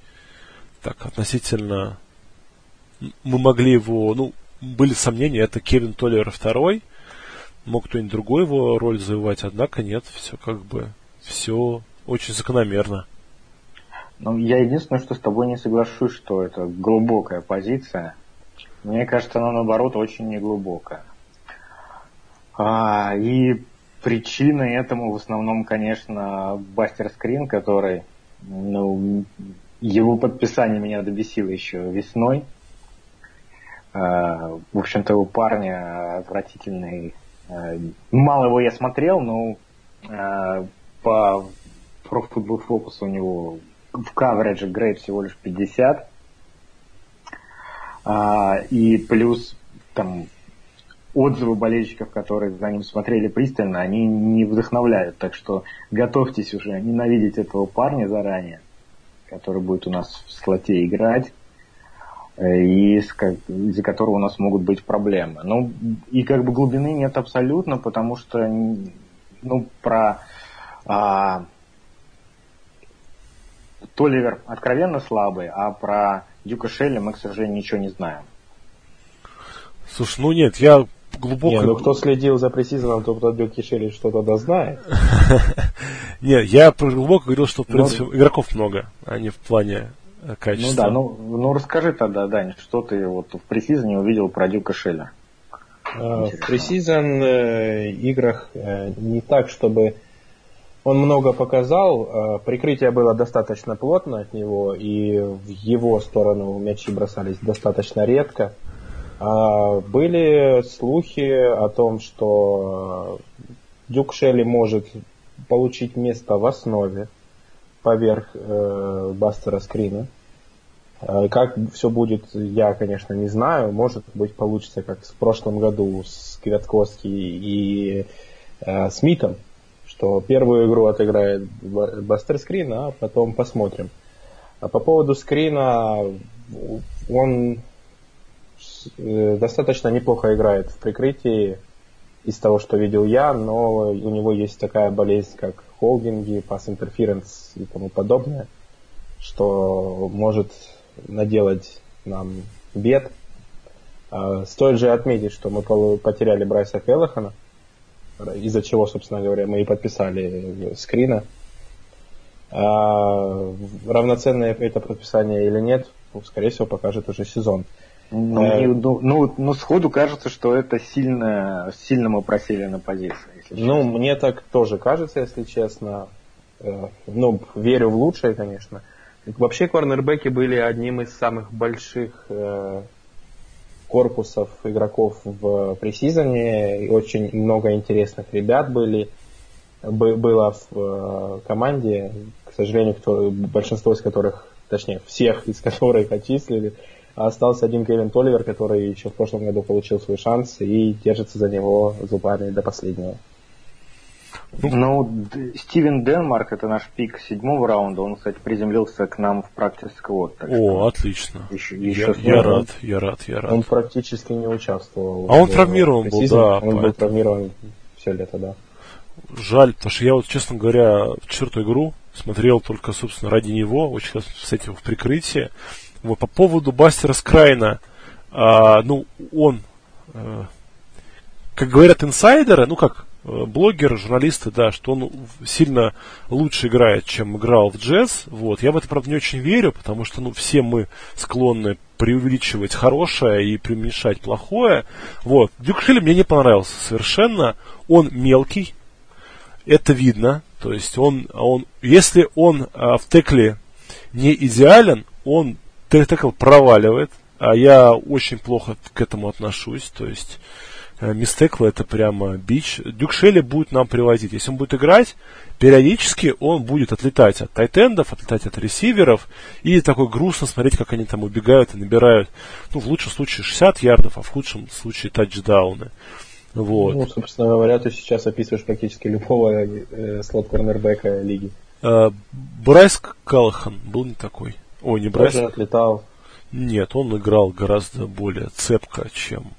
так относительно мы могли его, ну, были сомнения, это Кевин Толлер второй, мог кто-нибудь другой его роль завоевать, однако нет, все как бы, все очень закономерно. Ну, я единственное, что с тобой не соглашусь, что это глубокая позиция. Мне кажется, она наоборот очень неглубокая. А, и причиной этому в основном, конечно, Бастер Скрин, который, ну, его подписание меня добесило еще весной. А, в общем-то, у парня отвратительный. А, мало его я смотрел, но а, по Football Focus у него в каверидже грейд всего лишь 50. И плюс там отзывы болельщиков, которые за ним смотрели пристально, они не вдохновляют. Так что готовьтесь уже ненавидеть этого парня заранее, который будет у нас в слоте играть. Э, и из-за которого у нас могут быть проблемы. Ну, и как бы глубины нет абсолютно, потому что, ну, про а, Толивер откровенно слабый, а про Дюка Шелли мы, к сожалению, ничего не знаем. Слушай, ну нет, я глубоко... Не, ну кто следил за пресизоном, то про Дюки Шелли что-то да знает. Нет, я глубоко говорил, что, в принципе, игроков много, а не в плане Э, качества. Ну да, ну, ну расскажи тогда, Дань, что ты вот в пресизоне увидел про Дюка Шеля? Э, в пресизон э, играх э, не так, чтобы он много показал, э, прикрытие было достаточно плотно от него, и в его сторону мячи бросались достаточно редко. А были слухи о том, что Дюк Шелли может получить место в основе поверх э, Бастера Скрина. Э, как все будет, я, конечно, не знаю. Может быть, получится, как в прошлом году с Квятковски и э, Смитом, что первую игру отыграет Бастер Скрин, а потом посмотрим. А по поводу скрина, он э, достаточно неплохо играет в прикрытии из того, что видел я, но у него есть такая болезнь, как холдинги, пас интерференс и тому подобное, что может наделать нам бед. А, стоит же отметить, что мы потеряли Брайса Келлахана, из-за чего, собственно говоря, мы и подписали скрина. А равноценное это подписание или нет, скорее всего, покажет уже сезон. Ну, э, ну, ну, ну, сходу кажется, что это сильно, сильно мы просели на позиции. Ну, мне так тоже кажется, если честно. Э, ну, верю в лучшее, конечно. Вообще, корнербеки были одним из самых больших э, корпусов игроков в пресизоне. И очень много интересных ребят были, было в команде. К сожалению, кто, большинство из которых, точнее, всех из которых отчислили. А остался один Кевин Толивер, который еще в прошлом году получил свой шанс и держится за него зубами до последнего. Ну, Стивен Денмарк, это наш пик седьмого раунда, он, кстати, приземлился к нам в практически вот. О, что... отлично. Еще, еще я, я рад, я рад, я рад. Он практически не участвовал. А он травмирован был, да. Он поэтому... был травмирован все лето, да. Жаль, потому что я вот, честно говоря, в четвертую игру смотрел только, собственно, ради него, очень с этим в прикрытии. Вот, по поводу Бастера Скрайна, а, ну, он, а, как говорят инсайдеры, ну как, э, блогеры, журналисты, да, что он сильно лучше играет, чем играл в джаз. Вот. Я в это, правда, не очень верю, потому что ну, все мы склонны преувеличивать хорошее и преуменьшать плохое. Вот. Дюк Шилли мне не понравился совершенно. Он мелкий, это видно. То есть он, он если он а, в текле не идеален, он текл проваливает, а я очень плохо к этому отношусь. То есть э, Мистекла это прямо бич. Дюк Шелли будет нам приводить. Если он будет играть, периодически он будет отлетать от тайтендов, отлетать от ресиверов. И такой грустно смотреть, как они там убегают и набирают, ну, в лучшем случае 60 ярдов, а в худшем случае тачдауны. Вот. Ну, собственно говоря, ты сейчас описываешь практически любого э, слот-корнербека лиги. Э, Брайс Калахан был не такой. Ой, не Брайс. Тоже отлетал. Нет, он играл гораздо более цепко, чем...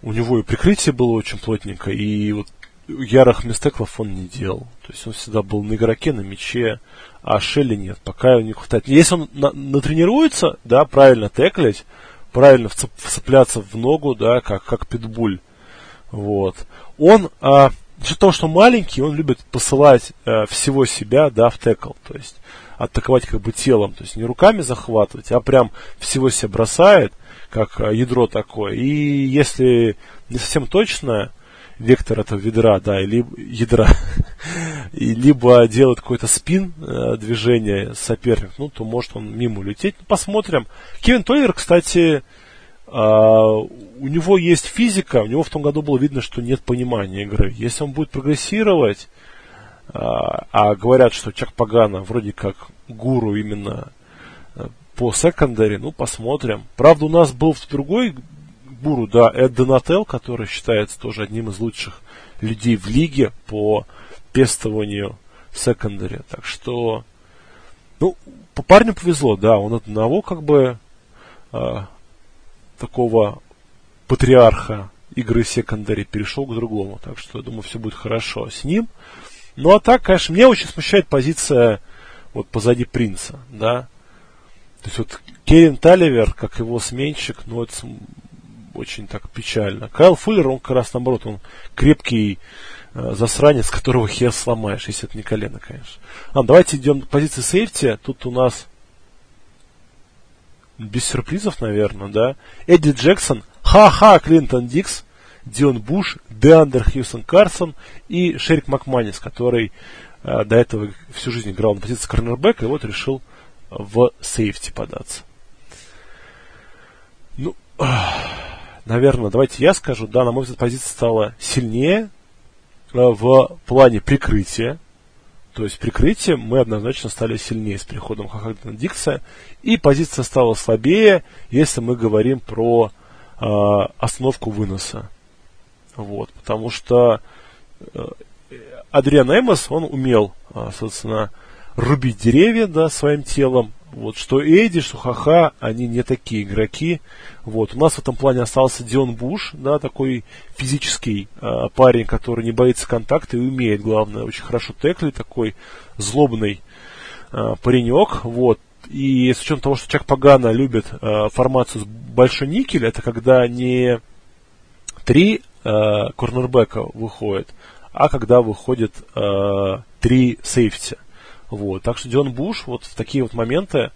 У него и прикрытие было очень плотненько, и вот ярых missed tackle ов он не делал. То есть он всегда был на игроке, на мяче, а Шелли нет, пока у не хватает. Если он на, натренируется, да, правильно tackle ить, правильно вцеп, вцепляться в ногу, да, как, как питбуль, вот, он, а, из-за того, что маленький, он любит посылать а, всего себя, да, в текл, то есть атаковать как бы телом, то есть не руками захватывать, а прям всего себя бросает, как а, ядро такое. И если не совсем точно вектор этого ведра, да, или ядра, и либо делает какой-то спин э, движение соперник, ну, то может он мимо улететь. Ну, посмотрим. Кевин Тойер, кстати, э, у него есть физика, у него в том году было видно, что нет понимания игры. Если он будет прогрессировать, а, а говорят, что Чак Пагана вроде как гуру именно э, по секондаре, ну, посмотрим. Правда, у нас был другой гуру, да, Эд Донателл, который считается тоже одним из лучших людей в лиге по пестованию секондаре. Так что, ну, по парню повезло, да, он одного как бы э, такого патриарха игры секондаре перешел к другому. Так что, я думаю, все будет хорошо с ним. Ну а так, конечно, меня очень смущает позиция вот позади принца, да. То есть вот Керин Таливер, как его сменщик, ну это очень так печально. Кайл Фуллер, он как раз наоборот, он крепкий э, засранец, которого хер сломаешь, если это не колено, конечно. А, давайте идем к позиции сейфти. Тут у нас без сюрпризов, наверное, да. Эдди Джексон, ха-ха, Клинтон Дикс, Дион Буш, Деандер Хьюсон Карсон и Шерик Макманис, который э, до этого всю жизнь играл на позиции корнербека и вот решил в сейфти податься. Ну, наверное, давайте я скажу. Да, на мой взгляд, позиция стала сильнее э, в плане прикрытия. То есть прикрытие мы однозначно стали сильнее с приходом Хахагдена Дикса. И позиция стала слабее, если мы говорим про э, основку выноса. Вот, потому что э, Адриан Эмос, он умел, э, собственно, рубить деревья, да, своим телом. Вот, что Эдди, что Хаха, они не такие игроки. Вот, у нас в этом плане остался Дион Буш, да, такой физический э, парень, который не боится контакта и умеет, главное, очень хорошо теклить, такой злобный э, паренек. Вот, и с учетом того, что Чак Пагана любит э, формацию с большой никель, это когда не три э, корнербека выходит, а когда выходит э, три сейфти. Вот. Так что Дион Буш вот в такие вот моменты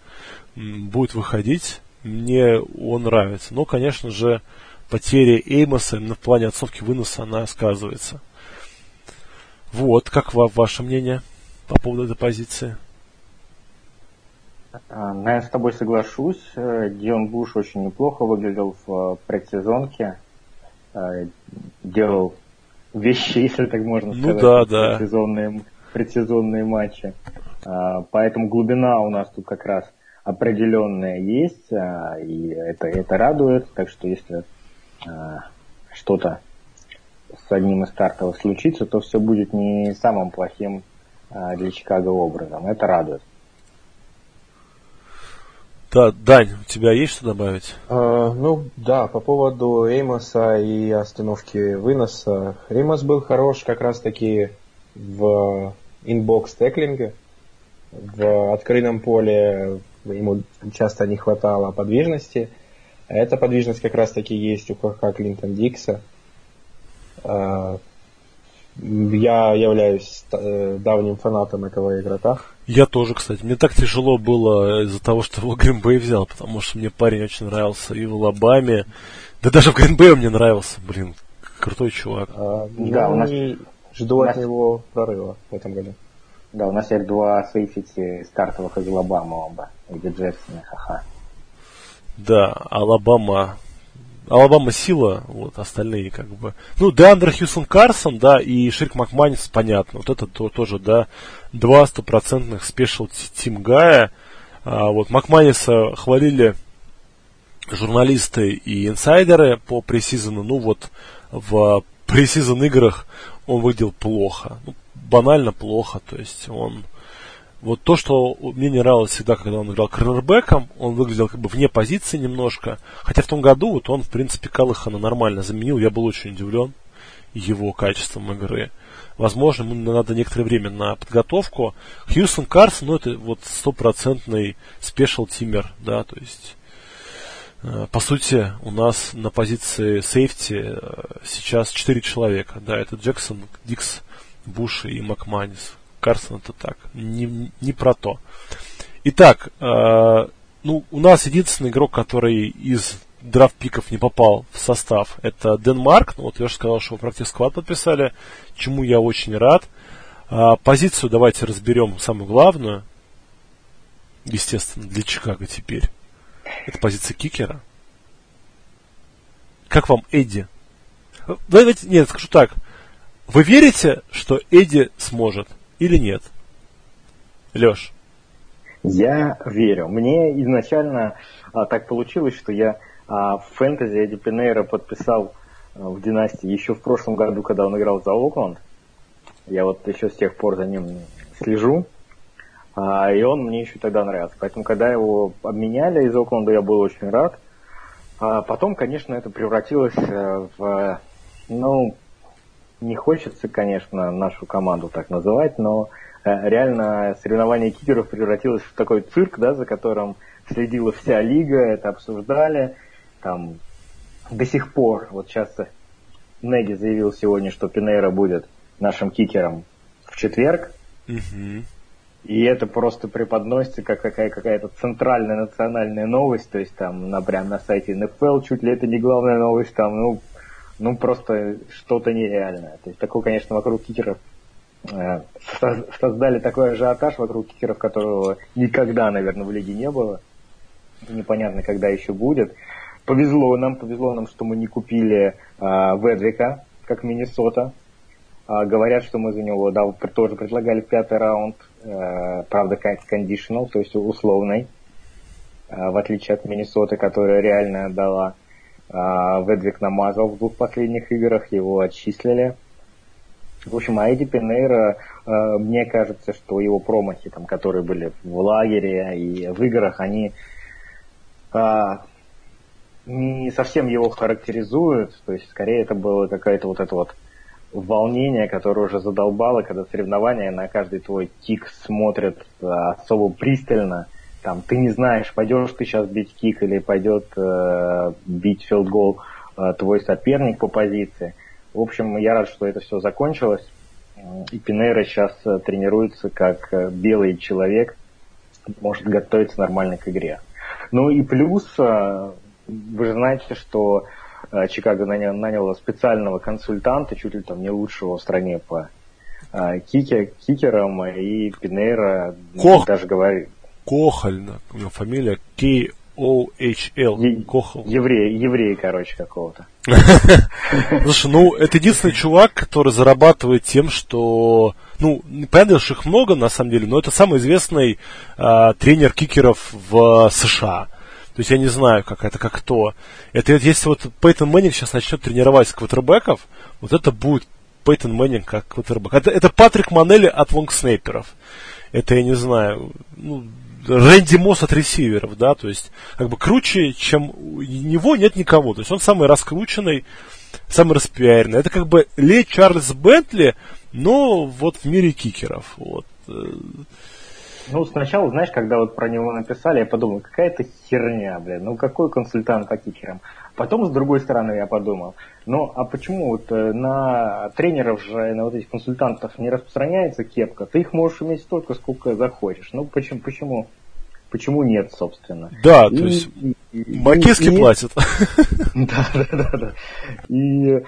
будет выходить. Мне он нравится. Но, конечно же, потеря Эймоса именно в плане отцовки выноса, она сказывается. Вот, как ва- ваше мнение по поводу этой позиции? А, ну, я с тобой соглашусь. Э, Дион Буш очень неплохо выглядел в э, предсезонке. Э, делал вещи, если так можно сказать, ну, да, да. Предсезонные, предсезонные матчи. А, поэтому глубина у нас тут как раз определенная есть, а, и это, это радует. Так что если а, что-то с одним из стартовых случится, то все будет не самым плохим для Чикаго образом. Это радует. Да, Дань, у тебя есть что добавить? Uh, ну, да, по поводу Эймоса и остановки выноса. Эймос был хорош как раз-таки в in-box tackling е. В открытом поле ему часто не хватало подвижности. Эта подвижность как раз-таки есть у Ха-Ха Клинтон-Дикса. А, Я являюсь э, давним фанатом этого игрока. Я тоже, кстати. Мне так тяжело было из-за того, что его Гринбей взял, потому что мне парень очень нравился и в Алабаме. Да даже в Гринбее мне нравился, блин. Крутой чувак. А, да, у нас... Жду от него прорыва в этом году. Да, у нас есть два safety стартовых из Алабамы оба. И Ха-Ха. Да, Алабама Алабама сила, вот, остальные как бы. Ну, Деандре Хьюстон-Карсон, да, и Шеррик Макманис, понятно. Вот это то, тоже, да, два стопроцентных special team guy я. А, вот Макманиса хвалили журналисты и инсайдеры по пресизону. Ну, вот в пресизон играх он выглядел плохо. Ну, банально плохо, то есть он вот то, что мне не нравилось всегда, когда он играл корнербеком, он выглядел как бы вне позиции немножко. Хотя в том году вот он, в принципе, Калыхана нормально заменил. Я был очень удивлен его качеством игры. Возможно, ему надо некоторое время на подготовку. Хьюстон Карсон, ну, это вот стопроцентный спешл тимер, да, то есть э, по сути, у нас на позиции сейфти э, сейчас четыре человека. Да, это Джексон, Дикс, Буш и Макманис. Карсон это так, не, не про то. Итак, э, ну, у нас единственный игрок, который из драфт-пиков не попал в состав, это Денмарк. Ну, вот же сказал, что практически сквад подписали, чему я очень рад. А, позицию давайте разберем самую главную. Естественно, для Чикаго теперь. Это позиция кикера. Как вам Эдди? Давайте, нет, скажу так. Вы верите, что Эдди сможет? Или нет? Леш. Я верю. Мне изначально а, так получилось, что я а, в фэнтези Эдди Пинейра подписал а, в династии еще в прошлом году, когда он играл за Окленд. Я вот еще с тех пор за ним слежу. А, и он мне еще тогда нравился. Поэтому, когда его обменяли из Окленда, я был очень рад. А потом, конечно, это превратилось э, в, ну, не хочется, конечно, нашу команду так называть, но э, реально соревнование кикеров превратилось в такой цирк, да, за которым следила вся лига, это обсуждали. Там до сих пор, вот сейчас Неги заявил сегодня, что Пинейра будет нашим кикером в четверг. Угу. И это просто преподносится как какая- какая-то центральная национальная новость, то есть там на, прям на сайте НФЛ чуть ли это не главная новость, там, ну, ну, просто что-то нереальное. То есть такое, конечно, вокруг кикеров э, создали такой ажиотаж вокруг кикеров, которого никогда, наверное, в лиге не было. Непонятно, когда еще будет. Повезло нам, повезло нам, что мы не купили э, Ведвика, как Миннесота. Э, говорят, что мы за него да, тоже предлагали пятый раунд, э, правда, conditional, то есть условный, э, в отличие от Миннесоты, которая реально дала Ведвик намазал в двух последних играх, его отчислили. В общем, а Эдди Пинейра, а, мне кажется, что его промахи, там, которые были в лагере и в играх, они а, не совсем его характеризуют. То есть, скорее, это было какое-то вот это вот волнение, которое уже задолбало, когда соревнования на каждый твой kick смотрят особо пристально там, ты не знаешь, пойдешь ты сейчас бить kick или пойдет э, бить field goal э, твой соперник по позиции. В общем, я рад, что это все закончилось. И Пинейра сейчас э, тренируется как э, белый человек, может готовиться нормально к игре. Ну и плюс, э, вы же знаете, что Чикаго нанял, нанял специального консультанта, чуть ли там не лучшего в стране по кикер, кикерам, и Пинейра Кох. даже говорит, Кохаль, у него фамилия К-О-H-Л. Кохал. Еврей, еврей, короче, какого-то. Слушай, ну, это единственный чувак, который зарабатывает тем, что... Ну, понятно, что их много, на самом деле, но это самый известный э, тренер кикеров в США. То есть я не знаю, как это, как кто. Это если вот Пейтон Мэннинг сейчас начнет тренировать квотербеков, вот это будет Пейтон Мэннинг как квотербек. Это, это Патрик Манелли от long snapper ов. Это, я не знаю, ну, Рэнди Мосс от ресиверов, да, то есть как бы круче, чем у него нет никого. То есть он самый раскрученный, самый распиаренный. Это как бы Ле Чарльз Бентли, но вот в мире кикеров. Вот. Ну, сначала, знаешь, когда вот про него написали, я подумал, какая-то херня, блин, ну какой консультант по кикерам? Потом, с другой стороны, я подумал, ну а почему вот э, на тренеров же, на вот этих консультантов не распространяется кепка? Ты их можешь иметь столько, сколько захочешь. Ну почему, почему, почему нет, собственно? Да, и, то есть Макески платят. Да, да, да, да. И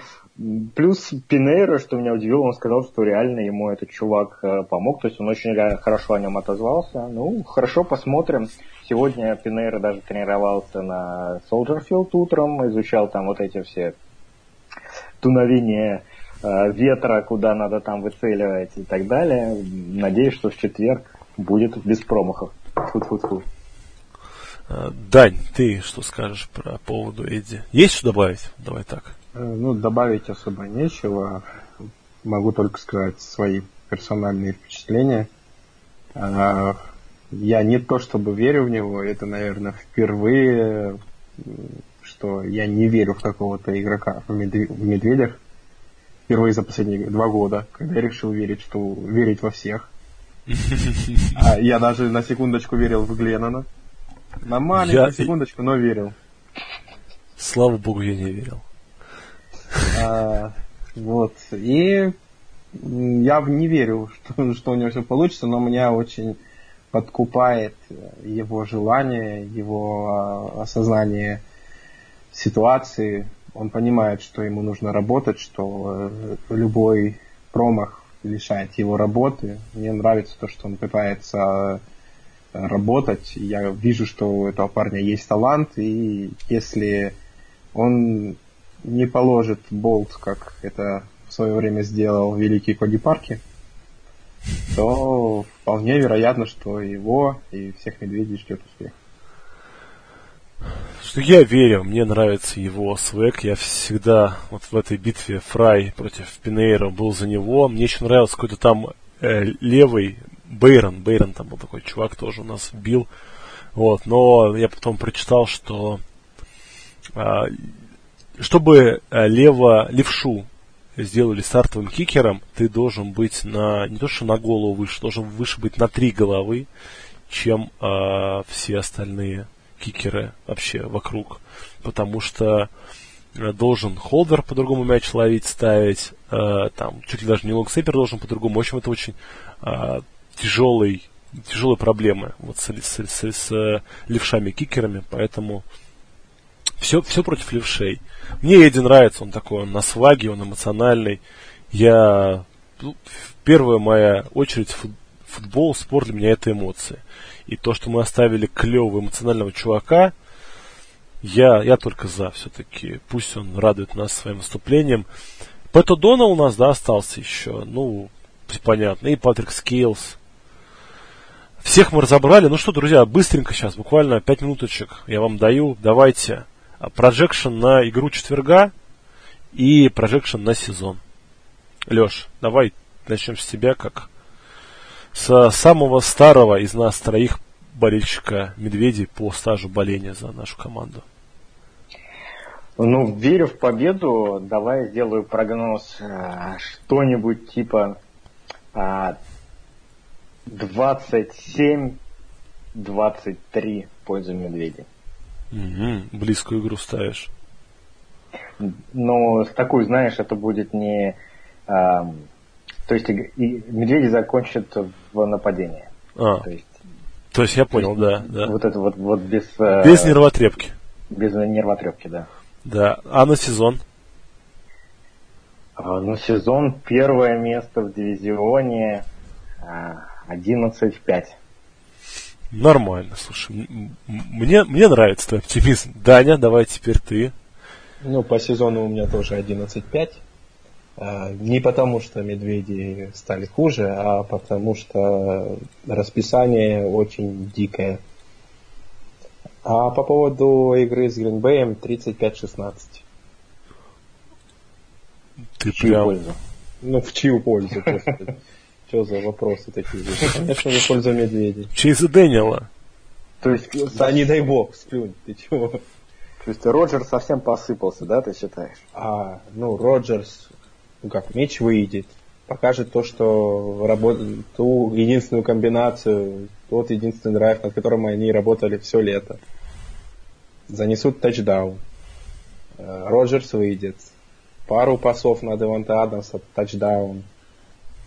Плюс Пинейро, что меня удивило, он сказал, что реально ему этот чувак э, помог, то есть он очень хорошо о нем отозвался. Ну, хорошо, посмотрим. Сегодня Пинейро даже тренировался на Солджерфилд утром, изучал там вот эти все туновения э, ветра, куда надо там выцеливать и так далее. Надеюсь, что в четверг будет без промахов. Фу-фу-фу. Э, Дань, ты что скажешь про поводу Эдди? Есть что добавить? Давай так. Э, ну, добавить особо нечего. Могу только сказать свои персональные впечатления. А, я не то чтобы верю в него, это, наверное, впервые, что я не верю в какого-то игрока в, медведях. Впервые за последние два года, когда я решил верить, что верить во всех. А я даже на секундочку верил в Гленнона. На маленькую секундочку, но верил. Слава богу, я не верил. А, вот. И я не верю, что, что у него все получится, но меня очень подкупает его желание, его а, осознание ситуации. Он понимает, что ему нужно работать, что э, любой промах лишает его работы. Мне нравится то, что он пытается э, работать. Я вижу, что у этого парня есть талант, и если он не положит болт, как это в свое время сделал великий Коди Парки, то вполне вероятно, что его и всех медведей ждет успех. Что я верю, мне нравится его свек. Я всегда вот в этой битве Фрай против Пинейра был за него. Мне еще нравился какой-то там э, левый Бейрон. Бейрон там был такой чувак, тоже у нас бил. Вот, но я потом прочитал, что а, чтобы э, лево, левшу сделали стартовым кикером, ты должен быть на не то что на голову выше, должен выше быть на три головы, чем э, все остальные кикеры вообще вокруг. Потому что э, должен холдер по-другому мяч ловить, ставить, э, там, чуть ли даже не лонгсейпер должен по-другому. В общем, это очень э, тяжелый, тяжелые проблемы вот с, с, с, с левшами-кикерами, поэтому все, все против левшей. Мне Эдди нравится, он такой, он на сваге, он эмоциональный. Я... Ну, первая моя очередь фут, футбол, спорт для меня это эмоции. И то, что мы оставили клевого эмоционального чувака, я, я только за все-таки. Пусть он радует нас своим выступлением. Пэт О'Доннелл у нас, да, остался еще. Ну, понятно. И Патрик Скейлс. Всех мы разобрали. Ну что, друзья, быстренько сейчас, буквально 5 минуточек я вам даю. Давайте projection на игру четверга и projection на сезон. Леш, давай начнем с тебя, как с самого старого из нас троих болельщика медведей по стажу боления за нашу команду. Ну, верю в победу, давай сделаю прогноз э, что-нибудь типа э, 27-23 в пользу медведей. Угу, близкую игру ставишь. Но такой, знаешь, это будет не... А, то есть медведи закончат в нападении. А, то есть, то есть я понял, есть, да, да. Вот это вот, вот без... Без э, нервотрепки. Без нервотрепки, да. Да. А на сезон? А, на сезон первое место в дивизионе 11-5. Нормально, слушай. Мне, мне нравится твой оптимизм. Даня, давай теперь ты. Ну, по сезону у меня тоже 11-5. А, не потому, что медведи стали хуже, а потому что расписание очень дикое. А по поводу игры с Гринбеем 35-16. Ты в прям... пользу? Ну, в чью пользу. Что за вопросы такие? Конечно же, польза медведей. Чейза Дэниела. То есть, да не дай бог, сплюнь, ты чего? То есть Роджер совсем посыпался, да, ты считаешь? А, ну, Роджерс, ну как, меч выйдет, покажет то, что работает, ту единственную комбинацию, тот единственный драйв, над которым они работали все лето. Занесут тачдаун. Э, Роджерс выйдет. Пару пасов на Деванта Адамса, тачдаун.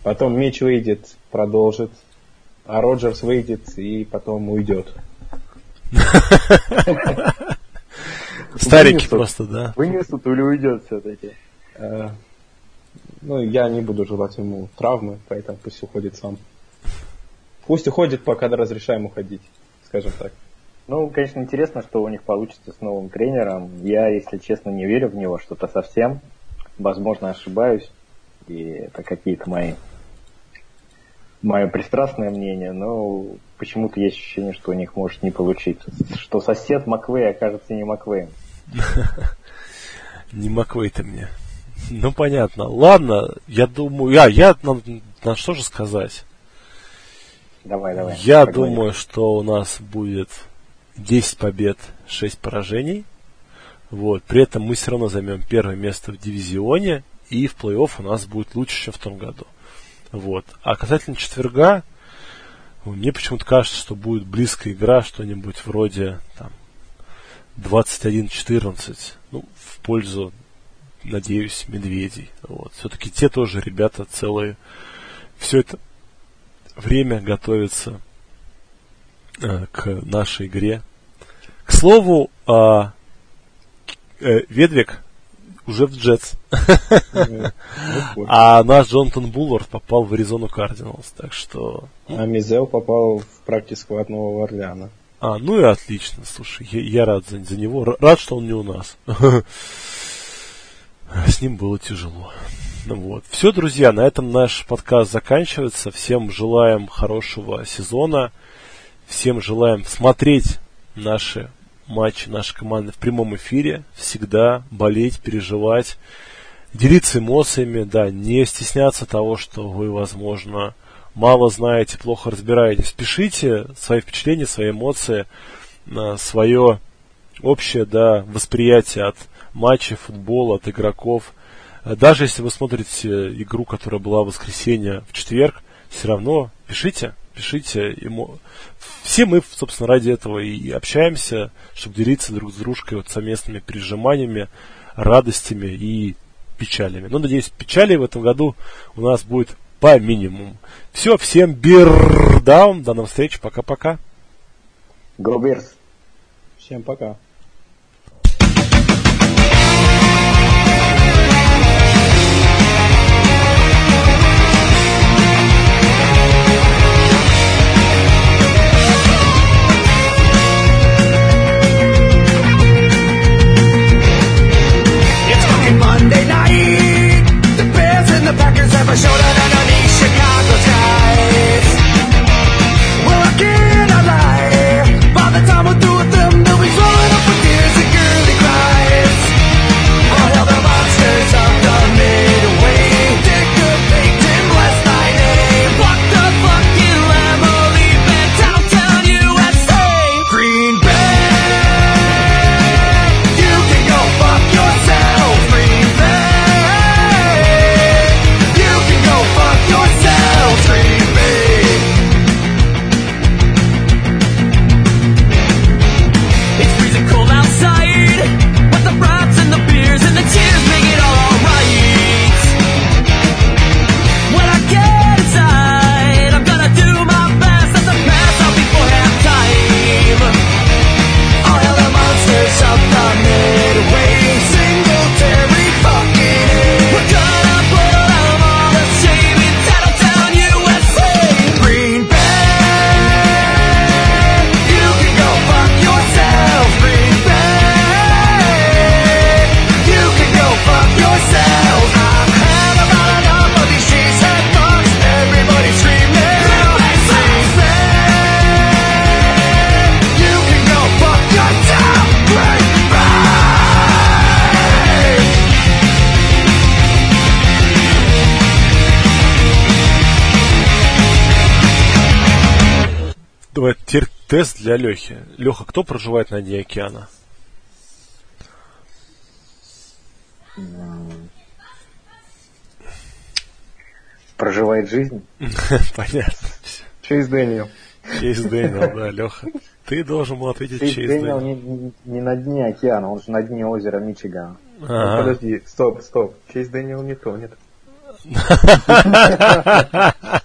Потом Мич выйдет, продолжит. А Роджерс выйдет и потом уйдет. Старенький просто, да. Вынесут или уйдет все-таки? Э, ну, я не буду желать ему травмы, поэтому пусть уходит сам. Пусть уходит, пока разрешаем уходить, скажем так. Ну, конечно, интересно, что у них получится с новым тренером. Я, если честно, не верю в него что-то совсем. Возможно, ошибаюсь. И это какие-то мои мое пристрастное мнение, но почему-то есть ощущение, что у них может не получиться. Что сосед Маквей окажется не Маквеем. Не Маквей-то мне. Ну, понятно. Ладно, я думаю... А, я на, на что же сказать? Давай, давай. Я думаю, что у нас будет 10 побед, 6 поражений. Вот. При этом мы все равно займем первое место в дивизионе, и в плей-офф у нас будет лучше, чем в том году. Вот. А касательно четверга, мне почему-то кажется, что будет близкая игра, что-нибудь вроде там 21-14, ну, в пользу, надеюсь, медведей. Вот. Все-таки те тоже ребята целые. Все это время готовятся э, к нашей игре. К слову, э, э, Ведвик уже в Джетс. А наш Джонатан Буллард попал в Аризону Кардиналс, так что... А Мизел попал в практис от Нового Орлеана. А, ну и отлично, слушай, я, я рад за, за него, рад, что он не у нас. С ним было тяжело. Ну вот. Все, друзья, на этом наш подкаст заканчивается. Всем желаем хорошего сезона. Всем желаем смотреть наши матчи нашей команды в прямом эфире. Всегда болеть, переживать, делиться эмоциями, да, не стесняться того, что вы, возможно, мало знаете, плохо разбираетесь. Пишите свои впечатления, свои эмоции, свое общее, да, восприятие от матчей, футбола, от игроков. Даже если вы смотрите игру, которая была в воскресенье, в четверг, все равно пишите, пишите. Ему... Все мы, собственно, ради этого и общаемся, чтобы делиться друг с дружкой вот совместными пережиманиями, радостями и печалями. Но, надеюсь, печали в этом году у нас будет по минимуму. Все, всем бирдаун, до новых встреч, пока-пока. Go Всем пока. Never showed up тест для Лехи. Леха, кто проживает на дне океана? Проживает жизнь. Понятно. Чейз Дэниел. Чейз Дэниел, да, Леха. Ты должен был ответить Чейз Чейз Дэниел не, не- не на дне океана, он же на дне озера Мичиган. Ну, Ага. Подожди, стоп, стоп. Чейз Дэниел не тонет.